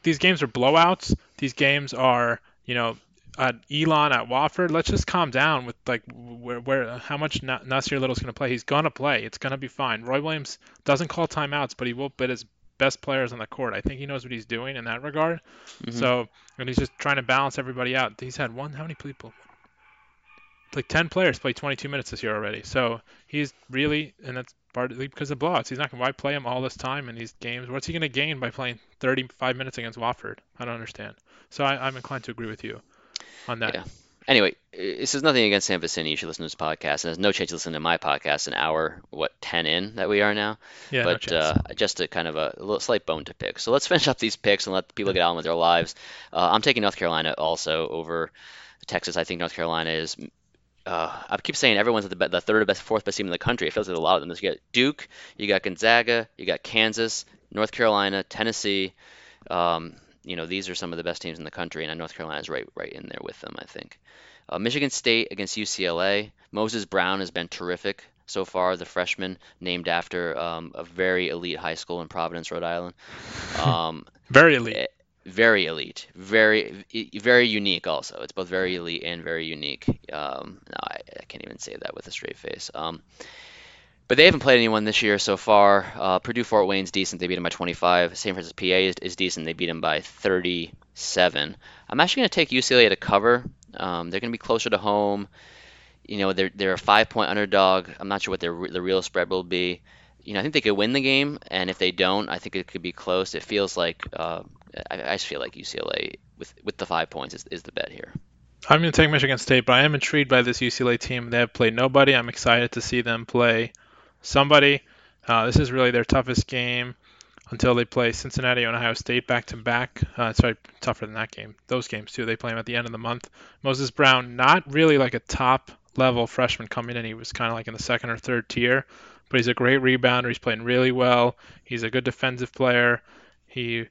these games are blowouts. These games are, you know, at Elon at Wofford. Let's just calm down with like where, where how much Na- Nassir Little's going to play. He's going to play. It's going to be fine. Roy Williams doesn't call timeouts, but he will put his best players on the court. I think he knows what he's doing in that regard. Mm-hmm. So, and he's just trying to balance everybody out. He's had one. How many people? Like 10 players play 22 minutes this year already. So he's really, and that's partly because of blowouts. He's not going to why play him all this time in these games. What's he going to gain by playing 35 minutes against Wofford? I don't understand. So I, I'm inclined to agree with you on that. Yeah. Anyway, this is nothing against Sam Vecenie. You should listen to his podcast. And there's no chance you listen to my podcast an hour, what, 10 in that we are now. Yeah, but chance. uh, just a kind of a, a little slight bone to pick. So let's finish up these picks and let people get on with their lives. Uh, I'm taking North Carolina also over Texas. I think North Carolina is. Uh, I keep saying everyone's the, be- the third best, fourth best team in the country. It feels like a lot of them. You got Duke, you got Gonzaga, you got Kansas, North Carolina, Tennessee. Um, you know, these are some of the best teams in the country, and North Carolina's right right in there with them, I think. Uh, Michigan State against UCLA. Moses Brown has been terrific so far, the freshman named after um, a very elite high school in Providence, Rhode Island. Um, Very elite. eh, very elite, very very unique. Also, it's both very elite and very unique. Um, no, I, I can't even say that with a straight face. Um, but they haven't played anyone this year so far. Uh, Purdue Fort Wayne's decent. They beat them by 25. San Francisco PA is, is decent. They beat them by 37. I'm actually going to take UCLA to cover. Um, they're going to be closer to home. You know, they're they're a five point underdog. I'm not sure what their the real spread will be. You know, I think they could win the game, and if they don't, I think it could be close. It feels like uh, I, I just feel like UCLA with with the five points is, is the bet here. I'm going to take Michigan State, but I am intrigued by this UCLA team. They have played nobody. I'm excited to see them play somebody. Uh, this is really their toughest game until they play Cincinnati and Ohio State back to back. Sorry, tougher than that game. Those games too. They play them at the end of the month. Moses Brown, not really like a top level freshman coming in. He was kind of like in the second or third tier, but he's a great rebounder. He's playing really well. He's a good defensive player. He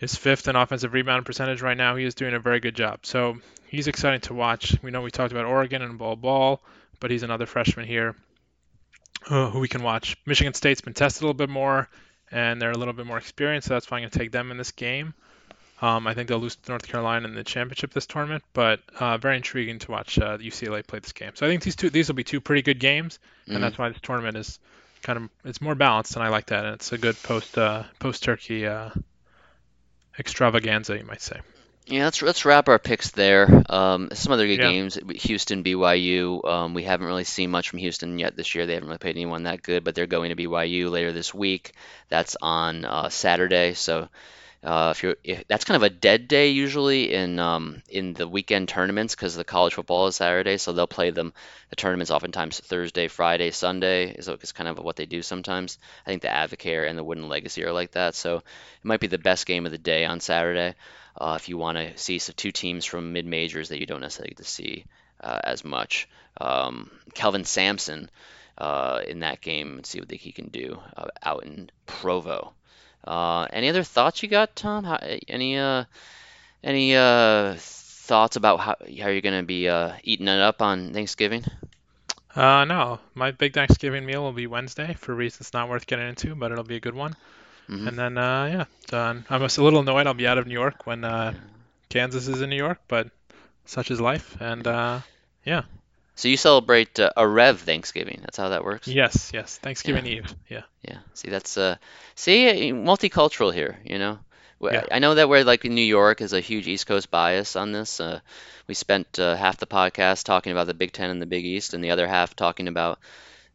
is fifth in offensive rebound percentage right now. He is doing a very good job. So he's exciting to watch. We know we talked about Oregon and Bol Bol, but he's another freshman here uh, who we can watch. Michigan State's been tested a little bit more, and they're a little bit more experienced, so that's why I'm going to take them in this game. Um, I think they'll lose to North Carolina in the championship this tournament, but uh, very intriguing to watch uh, UCLA play this game. So I think these two these will be two pretty good games, and that's why this tournament is kind of it's more balanced, and I like that, and it's a good post uh, post Turkey uh, extravaganza, you might say. Yeah, let's let's wrap our picks there. Um, some other good Yeah. games: Houston, BYU. Um, we haven't really seen much from Houston yet this year. They haven't really played anyone that good, but they're going to BYU later this week. That's on uh, Saturday, so Uh, if you're, if, that's kind of a dead day usually in um, in the weekend tournaments because the college football is Saturday, so they'll play them the tournaments oftentimes Thursday, Friday, Sunday is, is kind of what they do sometimes. I think the AdvoCare and the Wooden Legacy are like that, so it might be the best game of the day on Saturday uh, if you want to see some two teams from mid majors that you don't necessarily get to see uh, as much. Um, Kelvin Sampson uh, in that game and see what he can do uh, out in Provo. Uh, any other thoughts you got, Tom? How, any uh, any uh, thoughts about how how you're gonna be uh, eating it up on Thanksgiving? Uh, no, my big Thanksgiving meal will be Wednesday for reasons not worth getting into, but it'll be a good one. Mhm. And then, uh, yeah, done. I'm just a little annoyed I'll be out of New York when uh, Kansas is in New York, but such is life. And uh, yeah, So you celebrate uh, a Rev Thanksgiving. That's how that works. yes, yes, Thanksgiving Eve. Yeah, Yeah. See, that's uh, see, uh, multicultural here. You know, Yeah. I know that we're like in New York is a huge East Coast bias on this. Uh, we spent uh, half the podcast talking about the Big Ten and the Big East, and the other half talking about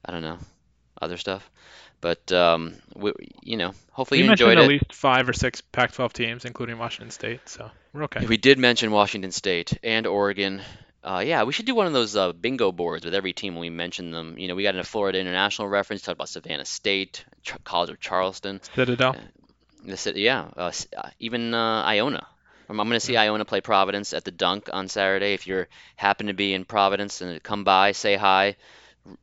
I don't know other stuff. But um, we, you know, hopefully we you mentioned enjoyed at it. least five or six Pac-12 teams, including Washington State, so we're okay. We did mention Washington State and Oregon. Uh, yeah, we should do one of those uh, bingo boards with every team when we mention them. You know, we got a Florida International reference, talked about Savannah State, Ch- College of Charleston. Citadel. The city, yeah, uh, uh, even uh, Iona. I'm, I'm going to see Iona play Providence at the Dunk on Saturday. If you happen to be in Providence and come by, say hi,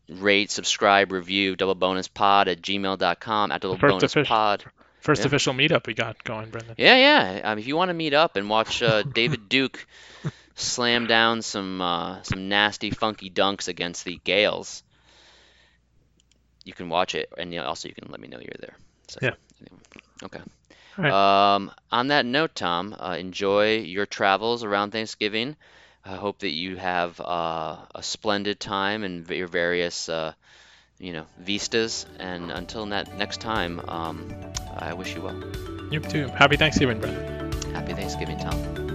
rate, subscribe, review, double bonus pod at gmail.com at double First bonus official- pod. First yeah. official meetup we got going, Brendan. Yeah, yeah. Um, if you want to meet up and watch uh, David Duke slam down some uh, some nasty, funky dunks against the Gales, you can watch it, and also you can let me know you're there. So, Yeah. anyway. Okay. Right. Um, on that note, Tom, uh, enjoy your travels around Thanksgiving. I hope that you have uh, a splendid time in your various, uh, you know, vistas. And until that next time, um, I wish you well. You too. Happy Thanksgiving, Brendan. Happy Thanksgiving, Tom.